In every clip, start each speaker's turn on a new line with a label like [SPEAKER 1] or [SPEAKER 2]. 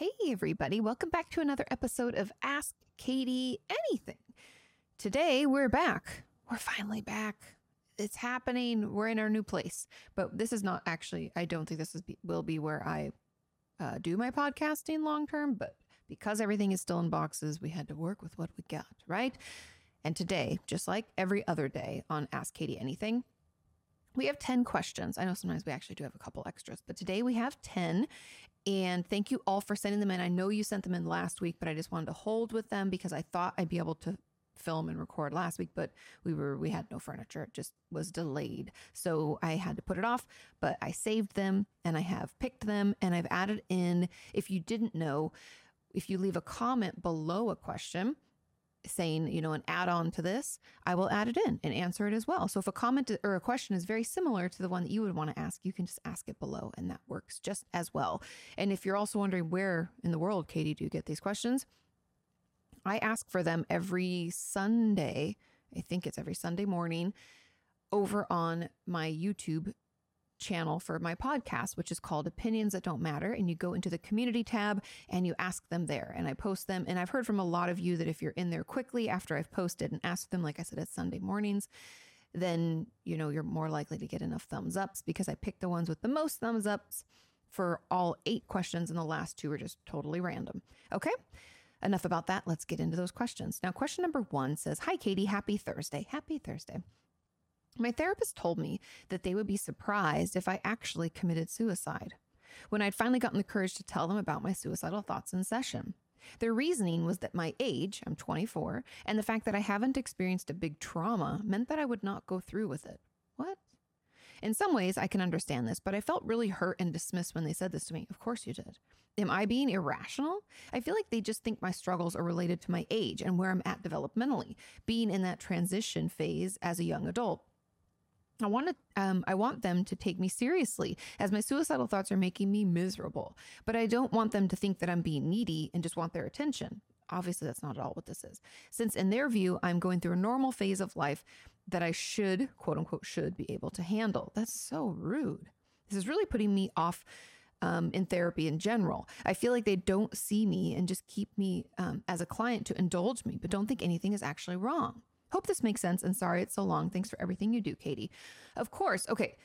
[SPEAKER 1] Hey, everybody. Welcome back to another episode of Ask Katie Anything. Today, we're back. We're finally back. It's happening. We're in our new place. But this is not actually, I don't think this is, will be where I uh, do my podcasting long term. But because everything is still in boxes, we had to work with what we got, right? And today, just like every other day on Ask Katie Anything, we have 10 questions. I know sometimes we actually do have a couple extras, but today we have 10. And thank you all for sending them in. I know you sent them in last week, but I just wanted to hold with them because I thought I'd be able to film and record last week, but we were we had no furniture. It just was delayed. So I had to put it off, but I saved them and I have picked them and I've added in if you didn't know, if you leave a comment below a question, saying, you know, an add on to this, I will add it in and answer it as well. So if a comment or a question is very similar to the one that you would want to ask, you can just ask it below and that works just as well. And if you're also wondering where in the world, Katie, do you get these questions? I ask for them every Sunday. I think it's every Sunday morning over on my YouTube channel for my podcast, which is called Opinions That Don't Matter. And you go into the community tab and you ask them there. And I post them. And I've heard from a lot of you that if you're in there quickly after I've posted and asked them, like I said, it's Sunday mornings, then you know you're more likely to get enough thumbs ups because I picked the ones with the most thumbs ups for all eight questions, and the last two are just totally random. Okay. Enough about that. Let's get into those questions. Now, question number one says Hi, Katie. Happy Thursday. Happy Thursday. My therapist told me that they would be surprised if I actually committed suicide when I'd finally gotten the courage to tell them about my suicidal thoughts in session. Their reasoning was that my age, I'm 24, and the fact that I haven't experienced a big trauma meant that I would not go through with it. What? In some ways, I can understand this, but I felt really hurt and dismissed when they said this to me. Of course you did. Am I being irrational? I feel like they just think my struggles are related to my age and where I'm at developmentally, being in that transition phase as a young adult. I want to, um, I want them to take me seriously as my suicidal thoughts are making me miserable. But I don't want them to think that I'm being needy and just want their attention. Obviously, that's not at all what this is. Since in their view, I'm going through a normal phase of life that I should, quote unquote, should be able to handle. That's so rude. This is really putting me off um, in therapy in general. I feel like they don't see me and just keep me um, as a client to indulge me, but don't think anything is actually wrong. Hope this makes sense and sorry it's so long. Thanks for everything you do, Katie. Of course. Okay.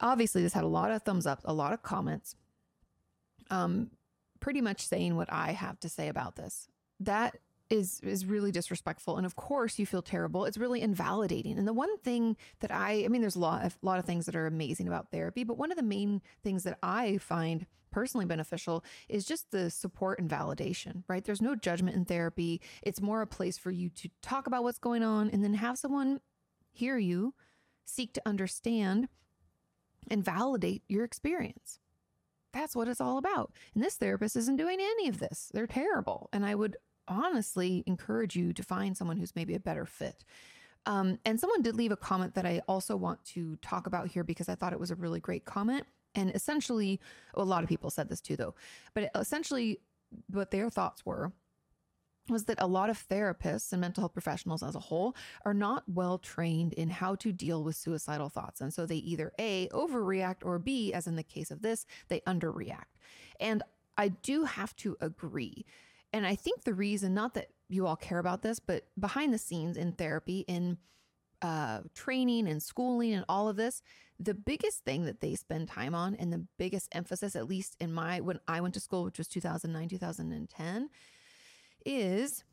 [SPEAKER 1] Obviously, this had a lot of thumbs up, a lot of comments. Um, pretty much saying what I have to say about this. That is is really disrespectful and of course you feel terrible it's really invalidating and the one thing that i i mean there's a lot of, a lot of things that are amazing about therapy but one of the main things that i find personally beneficial is just the support and validation right there's no judgment in therapy it's more a place for you to talk about what's going on and then have someone hear you seek to understand and validate your experience that's what it's all about. And this therapist isn't doing any of this. They're terrible. And I would honestly encourage you to find someone who's maybe a better fit. Um, and someone did leave a comment that I also want to talk about here because I thought it was a really great comment. And essentially, a lot of people said this too, though, but essentially, what their thoughts were was that a lot of therapists and mental health professionals as a whole are not well trained in how to deal with suicidal thoughts. And so they either A, overreact, or B, as in the case of this, they underreact. And I do have to agree and I think the reason, not that you all care about this, but behind the scenes in therapy, in uh, training and schooling and all of this, the biggest thing that they spend time on and the biggest emphasis, at least in my, when I went to school, which was 2009, 2010, is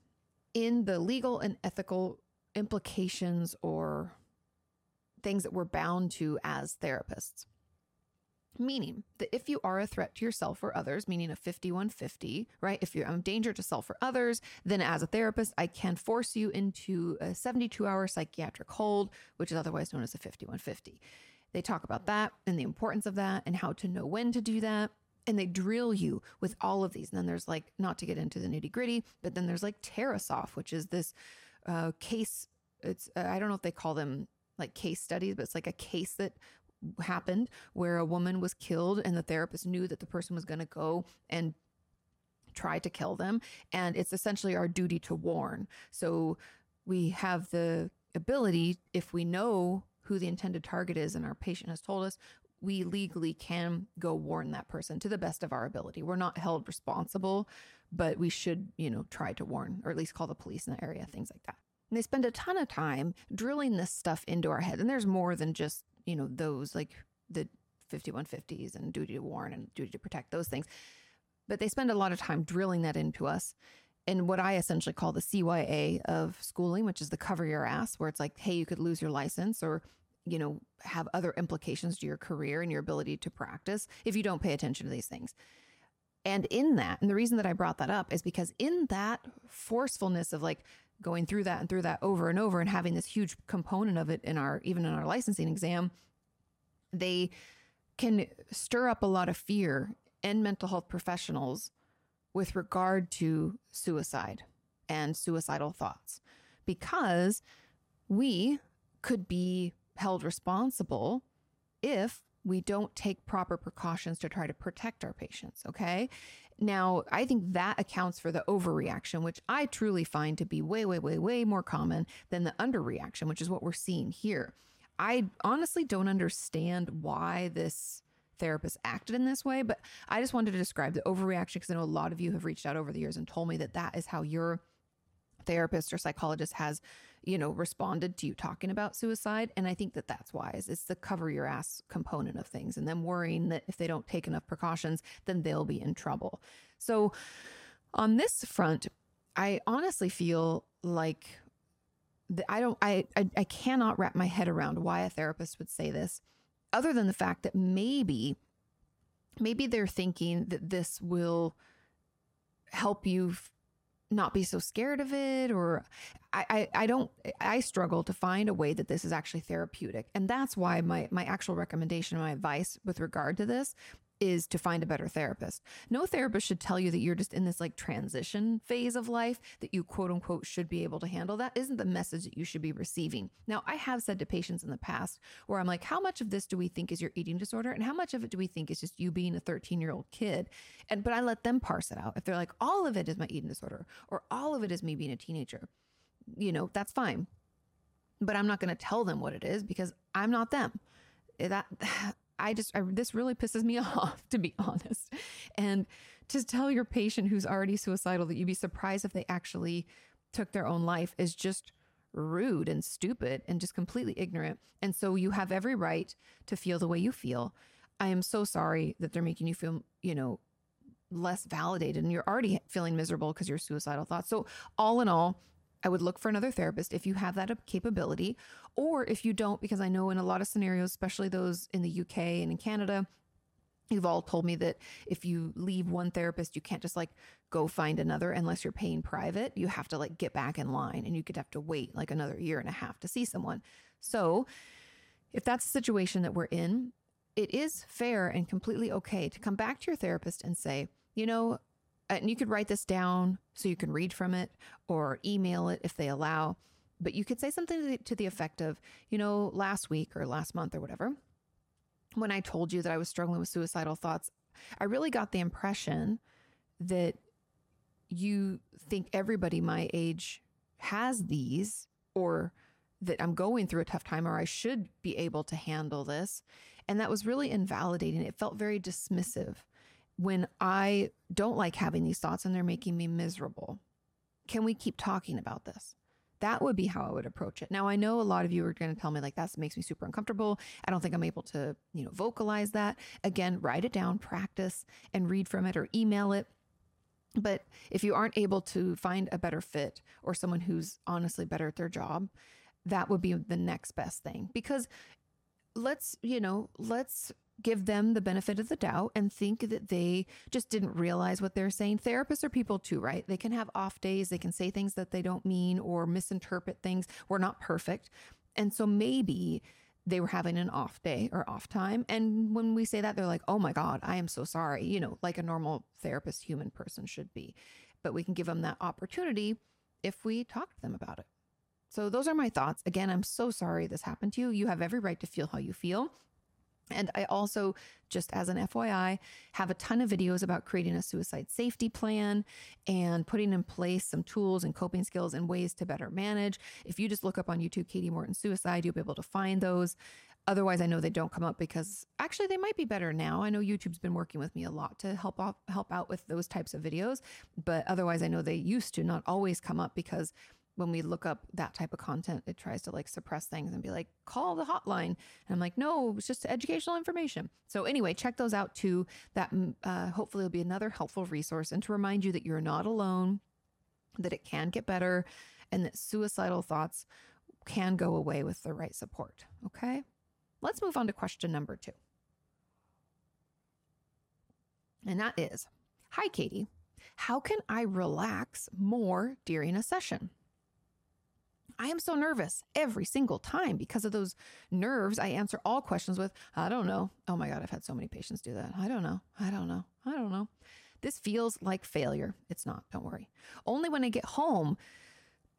[SPEAKER 1] in the legal and ethical implications or things that we're bound to as therapists. Meaning that if you are a threat to yourself or others, meaning a 5150, right? If you're a danger to self or others, then as a therapist, I can force you into a 72 hour psychiatric hold, which is otherwise known as a 5150. They talk about that and the importance of that and how to know when to do that. And they drill you with all of these. And then there's like, not to get into the nitty gritty, but then there's like Tarasoff, which is this uh, case. It's, uh, I don't know if they call them like case studies, but it's like a case that happened where a woman was killed and the therapist knew that the person was going to go and try to kill them. And it's essentially our duty to warn. So we have the ability, if we know who the intended target is and our patient has told us, we legally can go warn that person to the best of our ability. We're not held responsible, but we should, you know, try to warn or at least call the police in the area, things like that. And they spend a ton of time drilling this stuff into our head. And there's more than just, you know, those like the 5150s and duty to warn and duty to protect, those things. But they spend a lot of time drilling that into us. And what I essentially call the CYA of schooling, which is the cover your ass, where it's like, hey, you could lose your license or, you know, have other implications to your career and your ability to practice if you don't pay attention to these things. And in that, and the reason that I brought that up is because in that forcefulness of like going through that and through that over and over and having this huge component of it in our, even in our licensing exam, they can stir up a lot of fear in mental health professionals with regard to suicide and suicidal thoughts because we could be held responsible if we don't take proper precautions to try to protect our patients. Okay. Now, I think that accounts for the overreaction, which I truly find to be way, way, way, way more common than the underreaction, which is what we're seeing here. I honestly don't understand why this therapist acted in this way, but I just wanted to describe the overreaction because I know a lot of you have reached out over the years and told me that that is how your therapist or psychologist has, you know, responded to you talking about suicide. And I think that that's wise. It's the cover your ass component of things and them worrying that if they don't take enough precautions, then they'll be in trouble. So on this front, I honestly feel like I don't, I, I, I cannot wrap my head around why a therapist would say this other than the fact that maybe maybe they're thinking that this will help you f- not be so scared of it or I, I, I don't i struggle to find a way that this is actually therapeutic. And that's why my my actual recommendation my advice with regard to this is to find a better therapist. No therapist should tell you that you're just in this like transition phase of life that you quote unquote should be able to handle. That isn't the message that you should be receiving. Now, I have said to patients in the past where I'm like, how much of this do we think is your eating disorder and how much of it do we think is just you being a 13 year old kid? And but I let them parse it out. If they're like, all of it is my eating disorder or all of it is me being a teenager, you know, that's fine. But I'm not going to tell them what it is because I'm not them. That I just, I, this really pisses me off, to be honest. And to tell your patient who's already suicidal that you'd be surprised if they actually took their own life is just rude and stupid and just completely ignorant. And so you have every right to feel the way you feel. I am so sorry that they're making you feel, you know, less validated and you're already feeling miserable because you're suicidal thoughts. So, all in all, I would look for another therapist if you have that capability, or if you don't, because I know in a lot of scenarios, especially those in the UK and in Canada, You've all told me that if you leave one therapist, you can't just like go find another unless you're paying private. You have to like get back in line and you could have to wait like another year and a half to see someone. So, if that's the situation that we're in, it is fair and completely okay to come back to your therapist and say, you know, Uh, and you could write this down so you can read from it or email it if they allow. But you could say something to the, to the effect of, you know, last week or last month or whatever, when I told you that I was struggling with suicidal thoughts, I really got the impression that you think everybody my age has these or that I'm going through a tough time or I should be able to handle this. And that was really invalidating. It felt very dismissive when I don't like having these thoughts and they're making me miserable? Can we keep talking about this? That would be how I would approach it. Now I know a lot of you are going to tell me like that makes me super uncomfortable. I don't think I'm able to, you know, vocalize that. Again, write it down, practice and read from it or email it. But if you aren't able to find a better fit or someone who's honestly better at their job, that would be the next best thing because let's, you know, let's give them the benefit of the doubt and think that they just didn't realize what they're saying. Therapists are people too, right? They can have off days, they can say things that they don't mean or misinterpret things. We're not perfect. And so maybe they were having an off day or off time. And when we say that, they're like, oh my God, I am so sorry, you know, like a normal therapist, human person should be. But we can give them that opportunity if we talk to them about it. So, those are my thoughts. Again, I'm so sorry this happened to you. You have every right to feel how you feel. And I also, just as an FYI, have a ton of videos about creating a suicide safety plan and putting in place some tools and coping skills and ways to better manage. If you just look up on YouTube Katie Morton suicide, you'll be able to find those. Otherwise, I know they don't come up because actually they might be better now. I know YouTube's been working with me a lot to help off, help out with those types of videos, but otherwise, I know they used to not always come up because when we look up that type of content, it tries to like suppress things and be like, call the hotline. And I'm like, no, it's just educational information. So, anyway, check those out too. That mm, uh, hopefully will be another helpful resource and to remind you that you're not alone, that it can get better, and that suicidal thoughts can go away with the right support. Okay. Let's move on to question number two. And that is Hi, Katie. How can I relax more during a session? I am so nervous every single time because of those nerves. I answer all questions with, I don't know. Oh my God, I've had so many patients do that. I don't know. I don't know. I don't know. This feels like failure. It's not, don't worry. Only when I get home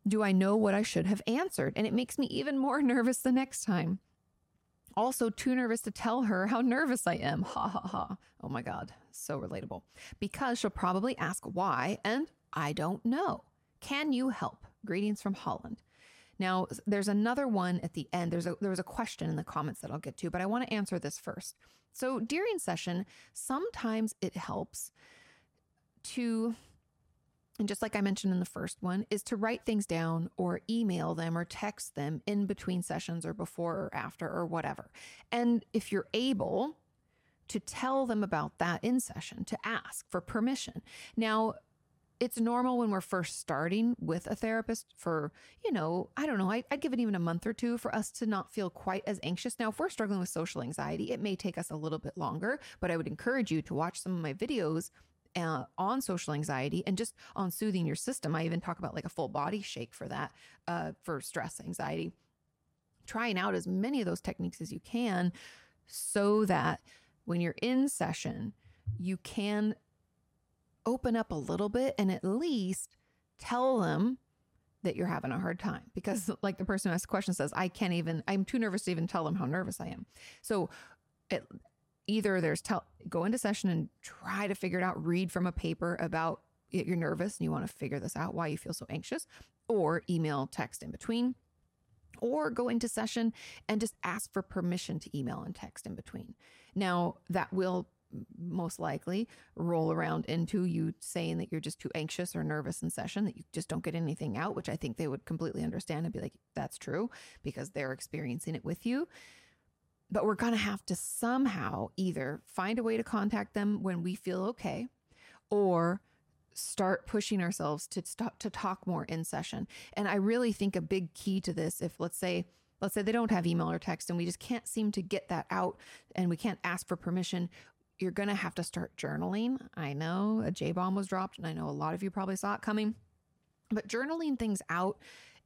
[SPEAKER 1] do I know what I should have answered. And it makes me even more nervous the next time also too nervous to tell her how nervous I am. Ha ha ha. Oh my God, so relatable. Because she'll probably ask why, and I don't know. Can you help? Greetings from Holland. Now, there's another one at the end. There's a, there was a question in the comments that I'll get to, but I want to answer this first. So during session, sometimes it helps to and just like I mentioned in the first one, is to write things down or email them or text them in between sessions or before or after or whatever. And if you're able to tell them about that in session, to ask for permission. Now, it's normal when we're first starting with a therapist for, you know, I don't know, I, would give it even a month or two for us to not feel quite as anxious. Now, if we're struggling with social anxiety, it may take us a little bit longer, but I would encourage you to watch some of my videos uh, on social anxiety and just on soothing your system. I even talk about like a full body shake for that, uh, for stress, anxiety. Trying out as many of those techniques as you can so that when you're in session, you can open up a little bit and at least tell them that you're having a hard time because like the person who asked the question says i can't even i'm too nervous to even tell them how nervous i am so it, either there's tell go into session and try to figure it out, read from a paper about you're nervous and you want to figure this out, why you feel so anxious, or email, text in between, or go into session and just ask for permission to email and text in between. Now, that will most likely roll around into you saying that you're just too anxious or nervous in session, that you just don't get anything out, which I think they would completely understand and be like, that's true because they're experiencing it with you. But we're going to have to somehow either find a way to contact them when we feel okay or start pushing ourselves to stop to talk more in session. And I really think a big key to this if let's say let's say they don't have email or text and we just can't seem to get that out and we can't ask for permission, you're going to have to start journaling. I know a J bomb was dropped and I know a lot of you probably saw it coming. But journaling things out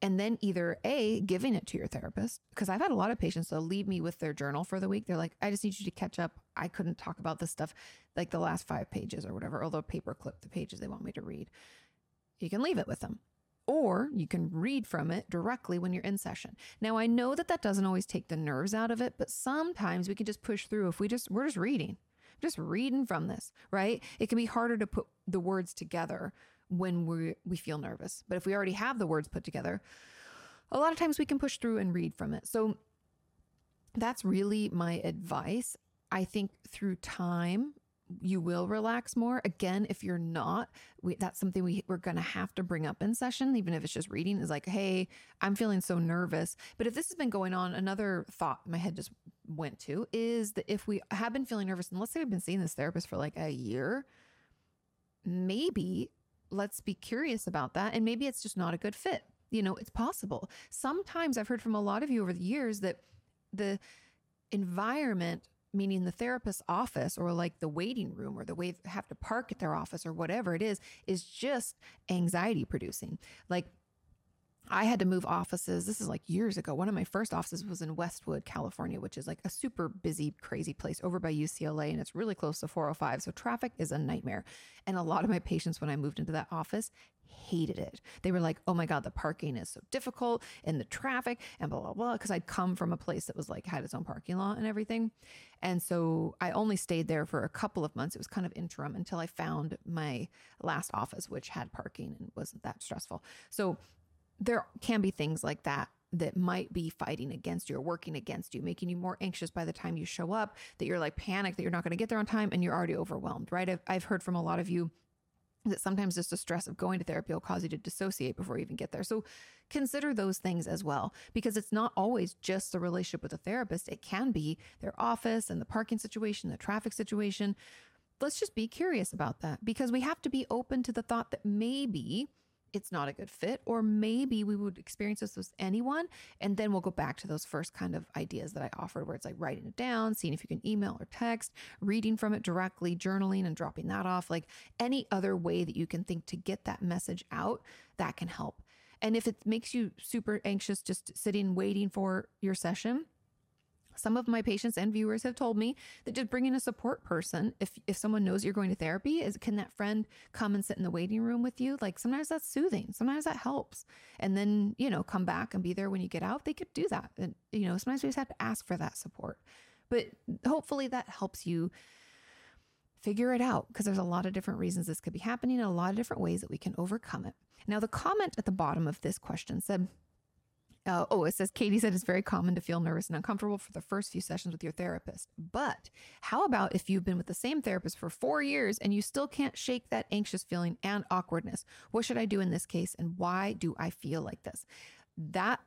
[SPEAKER 1] and then either A, giving it to your therapist, because I've had a lot of patients that leave me with their journal for the week. They're like, I just need you to catch up. I couldn't talk about this stuff like the last five pages or whatever, although paperclip the pages they want me to read. You can leave it with them. Or you can read from it directly when you're in session. Now, I know that that doesn't always take the nerves out of it, but sometimes we can just push through if we just, we're just reading, just reading from this, right? It can be harder to put the words together when we we feel nervous. But if we already have the words put together, a lot of times we can push through and read from it. So that's really my advice. I think through time you will relax more. Again, if you're not, we, that's something we, we're to have to bring up in session, even if it's just reading is like, Hey, I'm feeling so nervous. But if this has been going on, another thought my head just went to is that if we have been feeling nervous and let's say we've been seeing this therapist for like a year, maybe let's be curious about that. And maybe it's just not a good fit. You know, it's possible. Sometimes I've heard from a lot of you over the years that the environment, meaning the therapist's office or like the waiting room or the way they have to park at their office or whatever it is, is just anxiety producing. Like I had to move offices. This is like years ago. One of my first offices was in Westwood, California, which is like a super busy, crazy place over by UCLA. And it's really close to 405. So traffic is a nightmare. And a lot of my patients, when I moved into that office, hated it. They were like, oh my God, the parking is so difficult and the traffic and blah, blah, blah. Cause I'd come from a place that was like, had its own parking lot and everything. And so I only stayed there for a couple of months. It was kind of interim until I found my last office, which had parking and wasn't that stressful. So there can be things like that that might be fighting against you or working against you, making you more anxious by the time you show up, that you're like panicked that you're not going to get there on time and you're already overwhelmed, right? I've, I've heard from a lot of you that sometimes just the stress of going to therapy will cause you to dissociate before you even get there. So consider those things as well, because it's not always just the relationship with the therapist. It can be their office and the parking situation, the traffic situation. Let's just be curious about that because we have to be open to the thought that maybe it's not a good fit, or maybe we would experience this with anyone. And then we'll go back to those first kind of ideas that I offered, where it's like writing it down, seeing if you can email or text, reading from it directly, journaling and dropping that off. Like any other way that you can think to get that message out, that can help. And if it makes you super anxious just sitting waiting for your session, some of my patients and viewers have told me that just bringing a support person, if if someone knows you're going to therapy, is can that friend come and sit in the waiting room with you? Like sometimes that's soothing, sometimes that helps, and then you know come back and be there when you get out. They could do that, and you know sometimes we just have to ask for that support. But hopefully that helps you figure it out because there's a lot of different reasons this could be happening and a lot of different ways that we can overcome it. Now, the comment at the bottom of this question said, uh, oh, it says Katie said it's very common to feel nervous and uncomfortable for the first few sessions with your therapist. But how about if you've been with the same therapist for four years and you still can't shake that anxious feeling and awkwardness? What should I do in this case? And why do I feel like this? That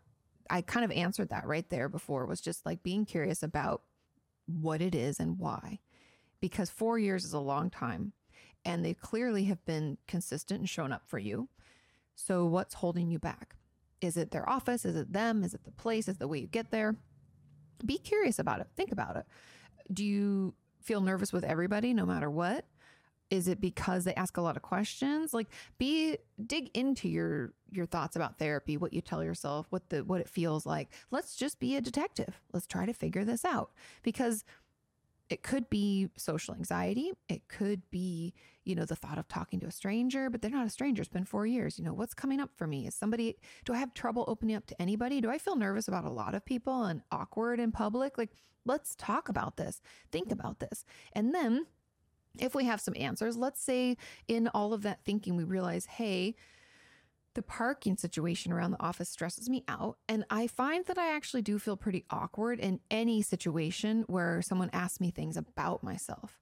[SPEAKER 1] I kind of answered that right there before was just like being curious about what it is and why. Because four years is a long time and they clearly have been consistent and shown up for you. So, what's holding you back? Is it their office? Is it them? Is it the place? Is it the way you get there? Be curious about it. Think about it. Do you feel nervous with everybody no matter what? Is it because they ask a lot of questions? Like be dig into your your thoughts about therapy, what you tell yourself, what the what it feels like. Let's just be a detective. Let's try to figure this out because it could be social anxiety. It could be, you know, the thought of talking to a stranger, but they're not a stranger. It's been four years. You know, what's coming up for me? Is somebody, do I have trouble opening up to anybody? Do I feel nervous about a lot of people and awkward in public? Like, let's talk about this. Think about this. And then if we have some answers, let's say in all of that thinking, we realize, hey, the parking situation around the office stresses me out. And I find that I actually do feel pretty awkward in any situation where someone asks me things about myself.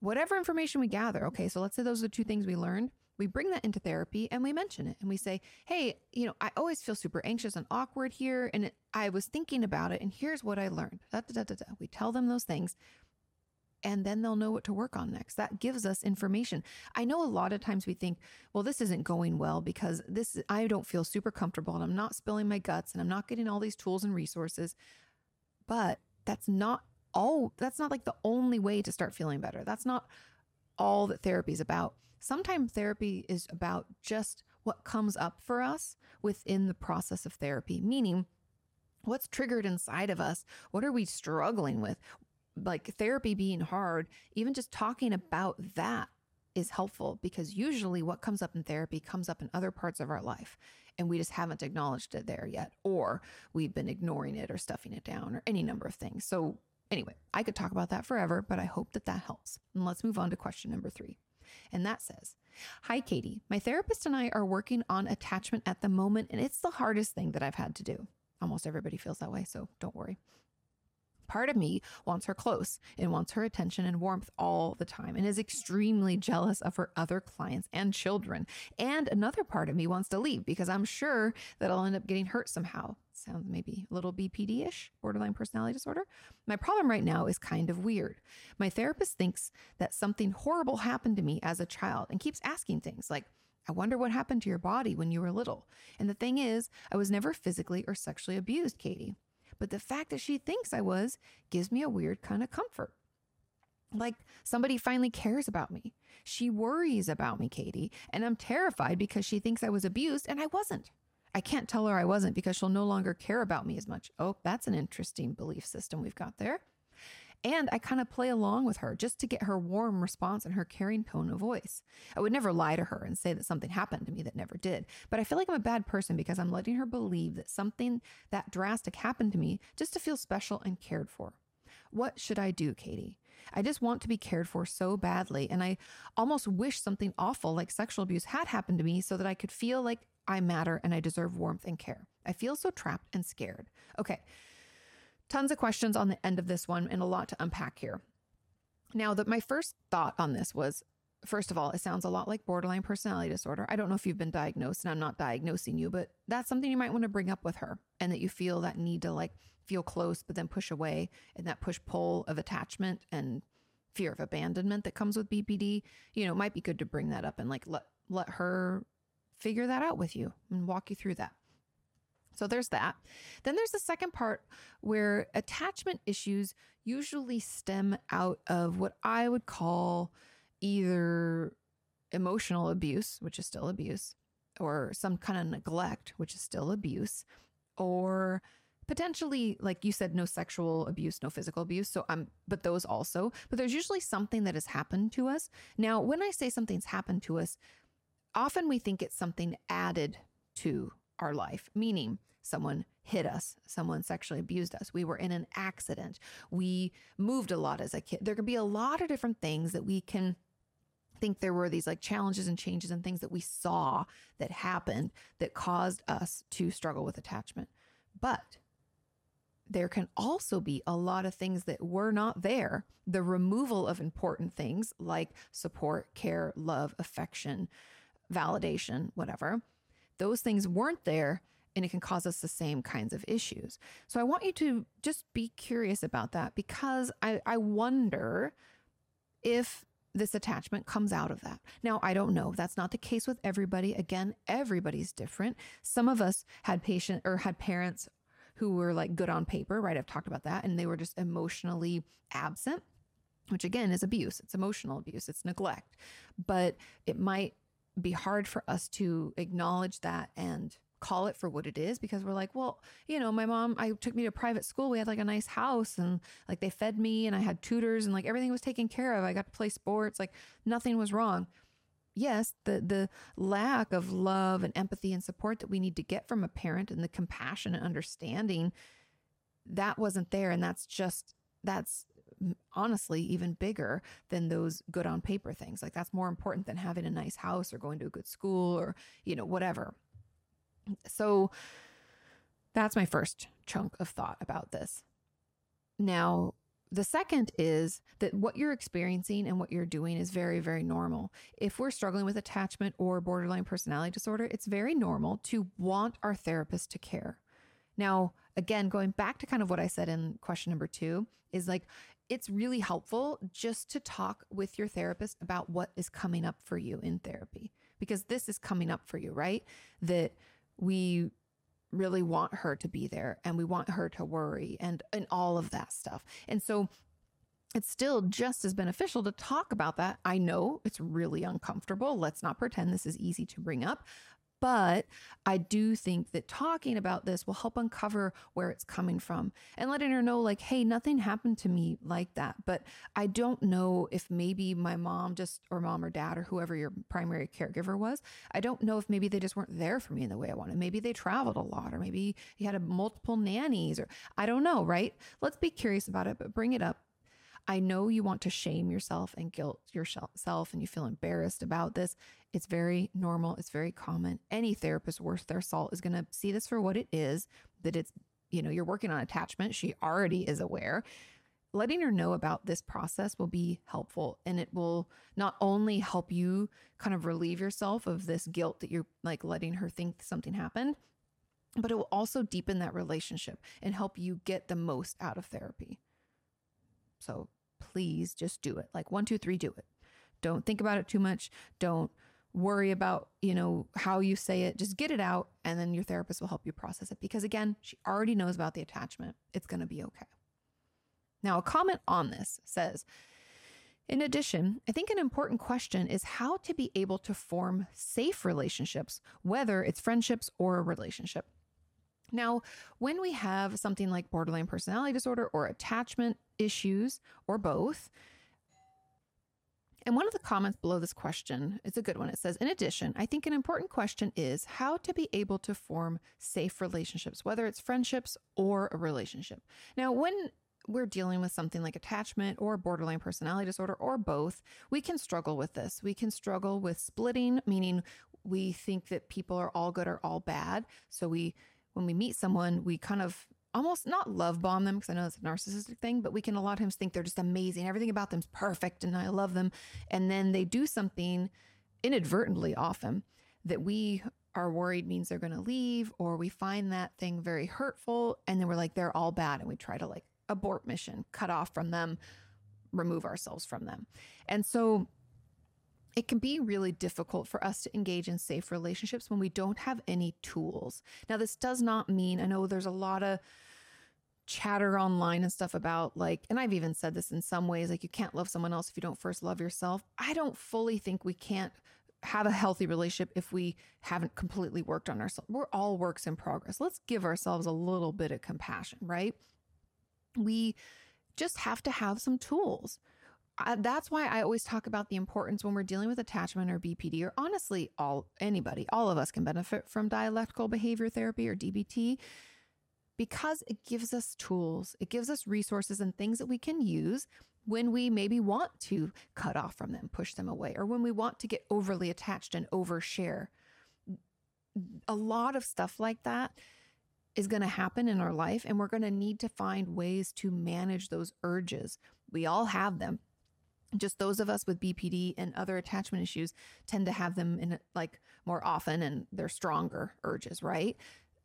[SPEAKER 1] Whatever information we gather, okay, so let's say those are the two things we learned. We bring that into therapy and we mention it and we say, hey, you know, I always feel super anxious and awkward here. And I was thinking about it and here's what I learned. Da, da, da, we tell them those things and then they'll know what to work on next. That gives us information. I know a lot of times we think, well, this isn't going well because this I don't feel super comfortable and I'm not spilling my guts and I'm not getting all these tools and resources. But that's not all that's not like the only way to start feeling better. That's not all that therapy is about. Sometimes therapy is about just what comes up for us within the process of therapy, meaning what's triggered inside of us? What are we struggling with? Like therapy being hard, even just talking about that is helpful because usually what comes up in therapy comes up in other parts of our life and we just haven't acknowledged it there yet or we've been ignoring it or stuffing it down or any number of things. So anyway, I could talk about that forever, but I hope that that helps. And let's move on to question number 3. And that says, Hi, Katie. My therapist and I are working on attachment at the moment, and it's the hardest thing that I've had to do. Almost everybody feels that way, so don't worry. Part of me wants her close and wants her attention and warmth all the time and is extremely jealous of her other clients and children. And another part of me wants to leave because I'm sure that I'll end up getting hurt somehow. Sounds maybe a little BPD ish, borderline personality disorder. My problem right now is kind of weird. My therapist thinks that something horrible happened to me as a child and keeps asking things like, I wonder what happened to your body when you were little. And the thing is, I was never physically or sexually abused, Katie. But the fact that she thinks I was gives me a weird kind of comfort. Like somebody finally cares about me. She worries about me, Katie, and I'm terrified because she thinks I was abused and I wasn't. I can't tell her I wasn't because she'll no longer care about me as much. Oh, that's an interesting belief system we've got there. And I kind of play along with her just to get her warm response and her caring tone of voice. I would never lie to her and say that something happened to me that never did. But I feel like I'm a bad person because I'm letting her believe that something that drastic happened to me just to feel special and cared for. What should I do, Katie? I just want to be cared for so badly. And I almost wish something awful like sexual abuse had happened to me so that I could feel like I matter and I deserve warmth and care. I feel so trapped and scared. Okay. Tons of questions on the end of this one and a lot to unpack here. Now, that my first thought on this was first of all, it sounds a lot like borderline personality disorder. I don't know if you've been diagnosed and I'm not diagnosing you, but that's something you might want to bring up with her and that you feel that need to like feel close, but then push away and that push pull of attachment and fear of abandonment that comes with BPD. You know, it might be good to bring that up and like let, let her figure that out with you and walk you through that. So there's that. Then there's the second part where attachment issues usually stem out of what I would call either emotional abuse, which is still abuse, or some kind of neglect, which is still abuse, or potentially like you said no sexual abuse no physical abuse. So i'm but those also. But there's usually something that has happened to us. Now when i say something's happened to us often we think it's something added to our life meaning someone hit us, someone sexually abused us, we were in an accident, we moved a lot as a kid. There could be a lot of different things that we can think there were these like challenges and changes and things that we saw that happened that caused us to struggle with attachment. But there can also be a lot of things that were not there. The removal of important things like support, care, love, affection, validation, whatever. Those things weren't there and it can cause us the same kinds of issues. So I want you to just be curious about that because I, I wonder if this attachment comes out of that. Now, I don't know. That's not the case with everybody. Again, everybody's different. Some of us had patient or had parents who were like good on paper, right? I've talked about that. And they were just emotionally absent, which again is abuse. It's emotional abuse, it's neglect. But it might be hard for us to acknowledge that and call it for what it is because we're like, well, you know, my mom, I took me to private school. We had like a nice house and like they fed me and I had tutors and like everything was taken care of. I got to play sports, like nothing was wrong. Yes, the the lack of love and empathy and support that we need to get from a parent and the compassion and understanding that wasn't there and that's just that's honestly even bigger than those good on paper things. Like that's more important than having a nice house or going to a good school or, you know, whatever. So that's my first chunk of thought about this. Now, the second is that what you're experiencing and what you're doing is very, very normal. If we're struggling with attachment or borderline personality disorder, it's very normal to want our therapist to care. Now, again, going back to kind of what I said in question number two, is like it's really helpful just to talk with your therapist about what is coming up for you in therapy, because this is coming up for you, right? That we really want her to be there and we want her to worry and and all of that stuff. And so it's still just as beneficial to talk about that. I know it's really uncomfortable. Let's not pretend this is easy to bring up, but I do think that talking about this will help uncover where it's coming from and letting her know, like, hey, nothing happened to me like that. But I don't know if maybe my mom just, or mom or dad, or whoever your primary caregiver was, I don't know if maybe they just weren't there for me in the way I wanted. Maybe they traveled a lot, or maybe you had a multiple nannies, or I don't know, right? Let's be curious about it, but bring it up I know you want to shame yourself and guilt yourself and you feel embarrassed about this. It's very normal. It's very common. Any therapist worth their salt is going to see this for what it is that it's, you know, you're working on attachment. She already is aware. Letting her know about this process will be helpful and it will not only help you kind of relieve yourself of this guilt that you're like letting her think something happened, but it will also deepen that relationship and help you get the most out of therapy. So please just do it. Like one, two, three, do it. Don't think about it too much. Don't worry about, you know, how you say it. Just get it out and then your therapist will help you process it because again, she already knows about the attachment. It's going to be okay. Now, a comment on this says, in addition, I think an important question is how to be able to form safe relationships, whether it's friendships or a relationship. Now, when we have something like borderline personality disorder or attachment issues or both, and one of the comments below this question is a good one. It says, In addition, I think an important question is how to be able to form safe relationships, whether it's friendships or a relationship. Now, when we're dealing with something like attachment or borderline personality disorder or both, we can struggle with this. We can struggle with splitting, meaning we think that people are all good or all bad. So we, when we meet someone, we kind of almost not love bomb them because I know it's a narcissistic thing, but we can a lot of times think they're just amazing. Everything about them's perfect and I love them. And then they do something inadvertently often that we are worried means they're going to leave or we find that thing very hurtful and then we're like they're all bad and we try to like abort mission, cut off from them, remove ourselves from them. And so it can be really difficult for us to engage in safe relationships when we don't have any tools. Now, this does not mean, I know there's a lot of chatter online and stuff about like, and I've even said this in some ways, like you can't love someone else if you don't first love yourself. I don't fully think we can't have a healthy relationship if we haven't completely worked on ourselves. We're all works in progress. Let's give ourselves a little bit of compassion, right? We just have to have some tools. Uh, that's why I always talk about the importance when we're dealing with attachment or BPD, or honestly, all anybody, all of us can benefit from dialectical behavior therapy or DBT because it gives us tools, it gives us resources and things that we can use when we maybe want to cut off from them, push them away, or when we want to get overly attached and overshare. A lot of stuff like that is going to happen in our life, and we're going to need to find ways to manage those urges. We all have them. Just those of us with BPD and other attachment issues tend to have them in like more often and they're stronger urges, right?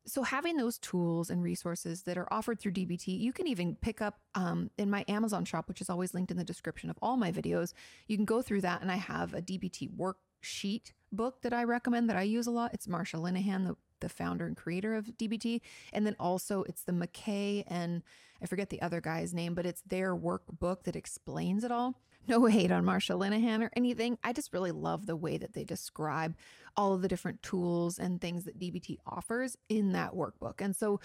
[SPEAKER 1] so having those tools and resources that are offered through DBT, you can even pick up um, in my Amazon shop, which is always linked in the description of all my videos. You can go through that, and I have a DBT worksheet book that I recommend that I use a lot. It's Marsha Linehan, the the founder and creator of DBT. And then also it's the McKay and I forget the other guy's name, but it's their workbook that explains it all. No hate on Marsha Linehan or anything. I just really love the way that they describe all of the different tools and things that DBT offers in that workbook. And so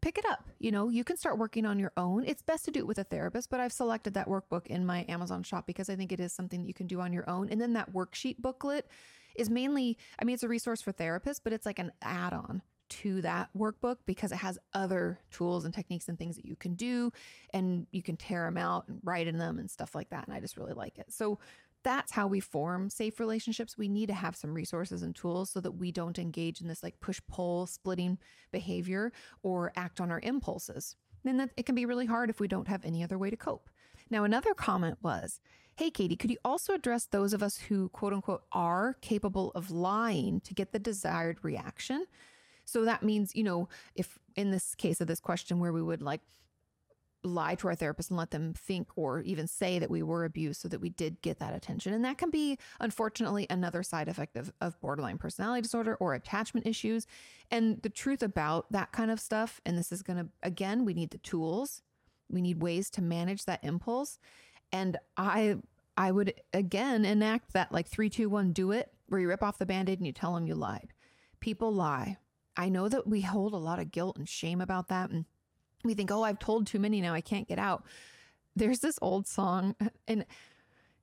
[SPEAKER 1] pick it up. You know, you can start working on your own. It's best to do it with a therapist, but I've selected that workbook in my Amazon shop because I think it is something that you can do on your own. And then that worksheet booklet is mainly, I mean, it's a resource for therapists, but it's like an add on to that workbook because it has other tools and techniques and things that you can do and you can tear them out and write in them and stuff like that. And I just really like it. So that's how we form safe relationships. We need to have some resources and tools so that we don't engage in this like push pull splitting behavior or act on our impulses. And that it can be really hard if we don't have any other way to cope. Now, another comment was, Hey, Katie, could you also address those of us who, quote unquote, are capable of lying to get the desired reaction? So that means, you know, if in this case of this question where we would like lie to our therapist and let them think or even say that we were abused so that we did get that attention. And that can be, unfortunately, another side effect of, of borderline personality disorder or attachment issues. And the truth about that kind of stuff, and this is going to, again, we need the tools, we need ways to manage that impulse. And I I would again enact that like three, two, one, do it, where you rip off the band-aid and you tell them you lied. People lie. I know that we hold a lot of guilt and shame about that. And we think, oh, I've told too many now, I can't get out. There's this old song, and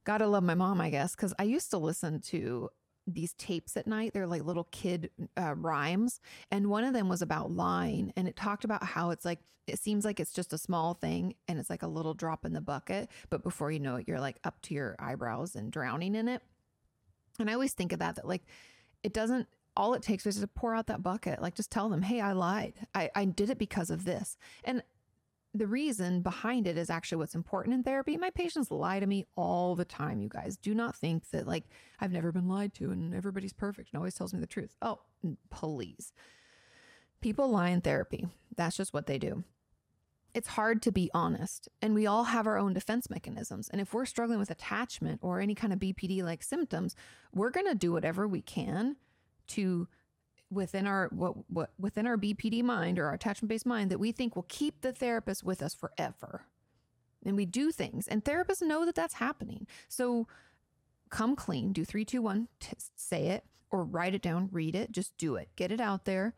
[SPEAKER 1] gotta love my mom, I guess, because I used to listen to these tapes at night. They're like little kid uh, rhymes. And one of them was about lying. And it talked about how it's like, it seems like it's just a small thing and it's like a little drop in the bucket. But before you know it, you're like up to your eyebrows and drowning in it. And I always think of that, that like, it doesn't, all it takes is to pour out that bucket. Like, just tell them, hey, I lied. I, I did it because of this. And the reason behind it is actually what's important in therapy. My patients lie to me all the time, you guys. Do not think that, like, I've never been lied to and everybody's perfect and always tells me the truth. Oh, please. People lie in therapy. That's just what they do. It's hard to be honest, and we all have our own defense mechanisms. And if we're struggling with attachment or any kind of BPD like symptoms, we're going to do whatever we can to within our what what within our BPD mind or our attachment based mind that we think will keep the therapist with us forever. And we do things, and therapists know that that's happening. So come clean, do three, two, one, t- say it or write it down, read it, just do it, get it out there.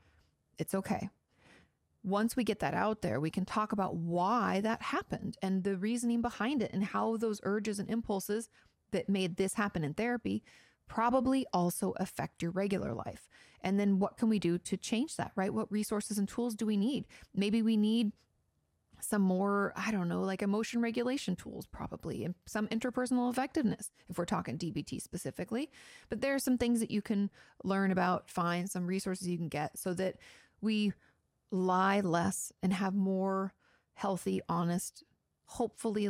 [SPEAKER 1] It's okay. Once we get that out there, we can talk about why that happened and the reasoning behind it and how those urges and impulses that made this happen in therapy probably also affect your regular life. And then what can we do to change that, right? What resources and tools do we need? Maybe we need some more, I don't know, like emotion regulation tools, probably, and some interpersonal effectiveness, if we're talking DBT specifically. But there are some things that you can learn about, find some resources you can get so that we lie less and have more healthy, honest, hopefully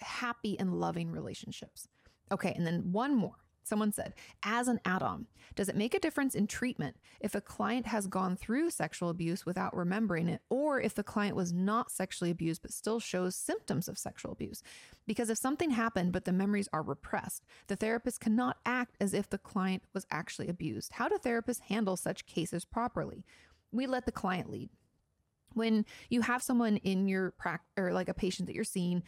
[SPEAKER 1] happy and loving relationships. Okay, and then one more. Someone said, as an add on, does it make a difference in treatment if a client has gone through sexual abuse without remembering it, or if the client was not sexually abused but still shows symptoms of sexual abuse? Because if something happened but the memories are repressed, the therapist cannot act as if the client was actually abused. How do therapists handle such cases properly? We let the client lead. When you have someone in your practice or like a patient that you're seeing,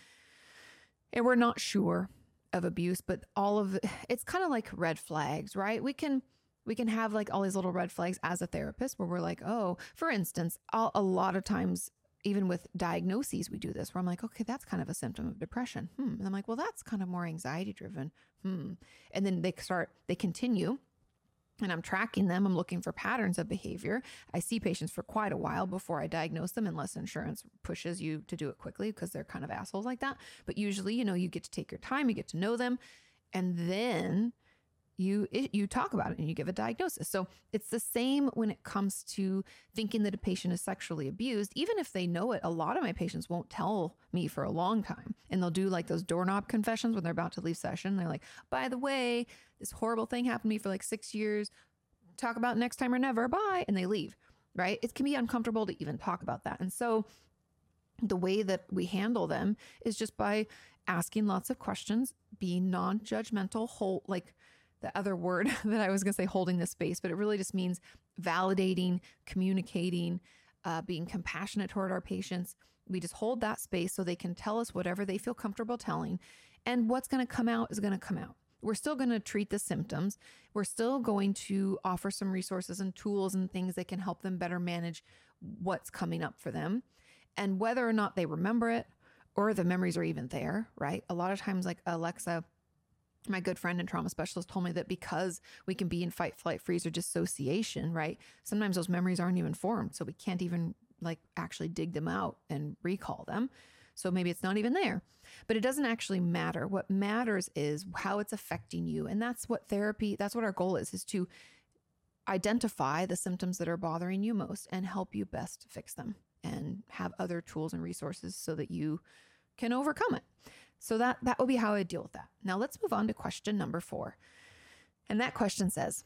[SPEAKER 1] and we're not sure of abuse, but all of it's kind of like red flags, right? We can we can have like all these little red flags as a therapist where we're like, oh, for instance, I'll, a lot of times even with diagnoses, we do this where I'm like, okay, that's kind of a symptom of depression. Hmm. And I'm like, well, that's kind of more anxiety driven. Hmm. And then they start, they continue and I'm tracking them. I'm looking for patterns of behavior. I see patients for quite a while before I diagnose them, unless insurance pushes you to do it quickly because they're kind of assholes like that. But usually, you know, you get to take your time, you get to know them, and then you you talk about it and you give a diagnosis. So it's the same when it comes to thinking that a patient is sexually abused. Even if they know it, a lot of my patients won't tell me for a long time, and they'll do like those doorknob confessions when they're about to leave session. They're like, "By the way, this horrible thing happened to me for like six years. Talk about next time or never. Bye," and they leave. Right? It can be uncomfortable to even talk about that, and so the way that we handle them is just by asking lots of questions, being non-judgmental, whole like the other word that I was going to say holding the space, but it really just means validating, communicating, uh, being compassionate toward our patients. We just hold that space so they can tell us whatever they feel comfortable telling. And what's going to come out is going to come out. We're still going to treat the symptoms. We're still going to offer some resources and tools and things that can help them better manage what's coming up for them. And whether or not they remember it or the memories are even there, right? A lot of times, like Alexa my good friend and trauma specialist told me that because we can be in fight, flight, freeze, or dissociation, right? Sometimes those memories aren't even formed. So we can't even like actually dig them out and recall them. So maybe it's not even there. But it doesn't actually matter. What matters is how it's affecting you. And that's what therapy, that's what our goal is, is to identify the symptoms that are bothering you most and help you best fix them and have other tools and resources so that you can overcome it. So that that will be how I deal with that. Now let's move on to question number 4. And that question says,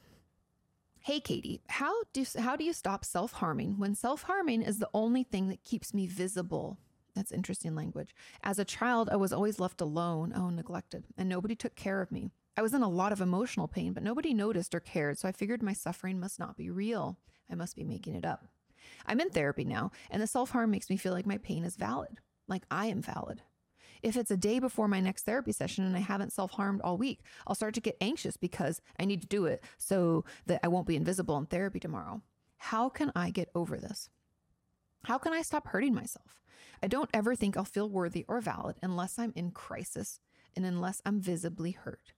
[SPEAKER 1] "Hey Katie, how do how do you stop self-harming when self-harming is the only thing that keeps me visible?" That's interesting language. As a child, I was always left alone, oh, neglected, and nobody took care of me. I was in a lot of emotional pain, but nobody noticed or cared, so I figured my suffering must not be real. I must be making it up. I'm in therapy now, and the self harm makes me feel like my pain is valid, like I am valid. If it's a day before my next therapy session and I haven't self harmed all week, I'll start to get anxious because I need to do it so that I won't be invisible in therapy tomorrow. How can I get over this? How can I stop hurting myself? I don't ever think I'll feel worthy or valid unless I'm in crisis and unless I'm visibly hurt.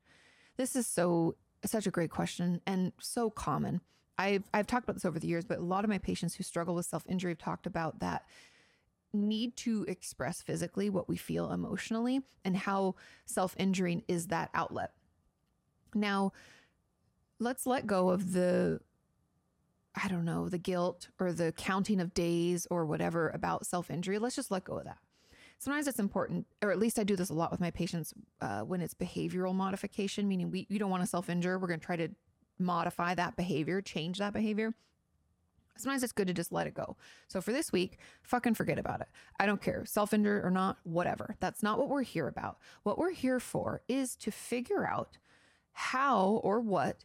[SPEAKER 1] This is so such a great question and so common. I've I've talked about this over the years, but a lot of my patients who struggle with self-injury have talked about that need to express physically what we feel emotionally and how self injuring is that outlet. Now, let's let go of the, I don't know, the guilt or the counting of days or whatever about self injury. Let's just let go of that. Sometimes it's important, or at least I do this a lot with my patients uh, when it's behavioral modification, meaning we, we don't want to self injure. We're going to try to modify that behavior, change that behavior. Sometimes it's good to just let it go. So for this week, fucking forget about it. I don't care, self injure or not, whatever. That's not what we're here about. What we're here for is to figure out how or what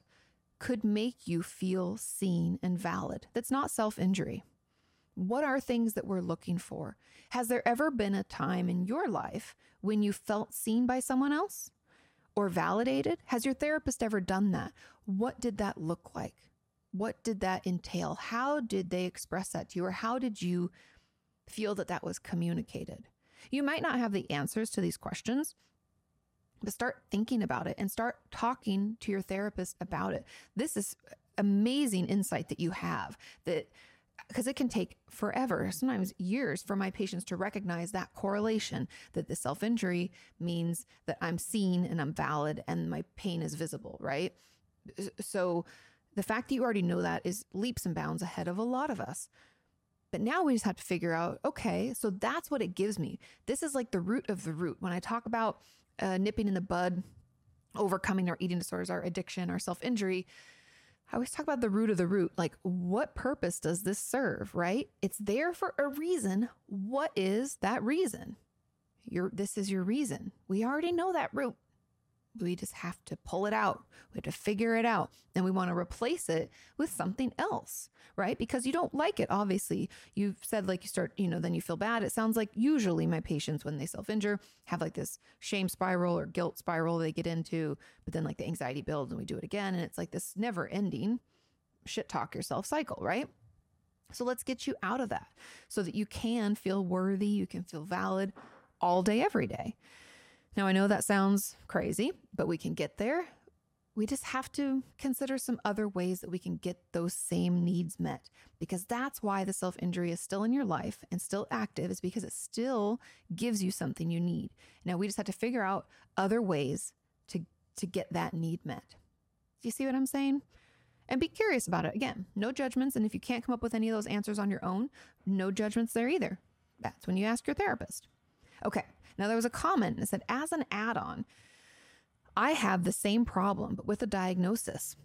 [SPEAKER 1] could make you feel seen and valid. That's not self injury. What are things that we're looking for? Has there ever been a time in your life when you felt seen by someone else or validated? Has your therapist ever done that? What did that look like? What did that entail? How did they express that to you, or how did you feel that that was communicated? You might not have the answers to these questions, but start thinking about it and start talking to your therapist about it. This is amazing insight that you have that because it can take forever, sometimes years, for my patients to recognize that correlation that the self injury means that I'm seen and I'm valid and my pain is visible, right? So the fact that you already know that is leaps and bounds ahead of a lot of us. But now we just have to figure out okay, so that's what it gives me. This is like the root of the root. When I talk about uh, nipping in the bud, overcoming our eating disorders, our addiction, our self injury, I always talk about the root of the root. Like, what purpose does this serve, right? It's there for a reason. What is that reason? Your, this is your reason. We already know that root we just have to pull it out. We have to figure it out. And we want to replace it with something else, right? Because you don't like it, obviously. You've said, like, you start, you know, then you feel bad. It sounds like usually my patients, when they self injure, have like this shame spiral or guilt spiral they get into, but then like the anxiety builds and we do it again. And it's like this never ending shit talk yourself cycle, right? So let's get you out of that so that you can feel worthy, you can feel valid all day, every day. Now, I know that sounds crazy, but we can get there. We just have to consider some other ways that we can get those same needs met because that's why the self injury is still in your life and still active, is because it still gives you something you need. Now, we just have to figure out other ways to, to get that need met. Do you see what I'm saying? And be curious about it. Again, no judgments. And if you can't come up with any of those answers on your own, no judgments there either. That's when you ask your therapist. Okay, now, there was a comment that said, as an add on, I have the same problem, but with a diagnosis.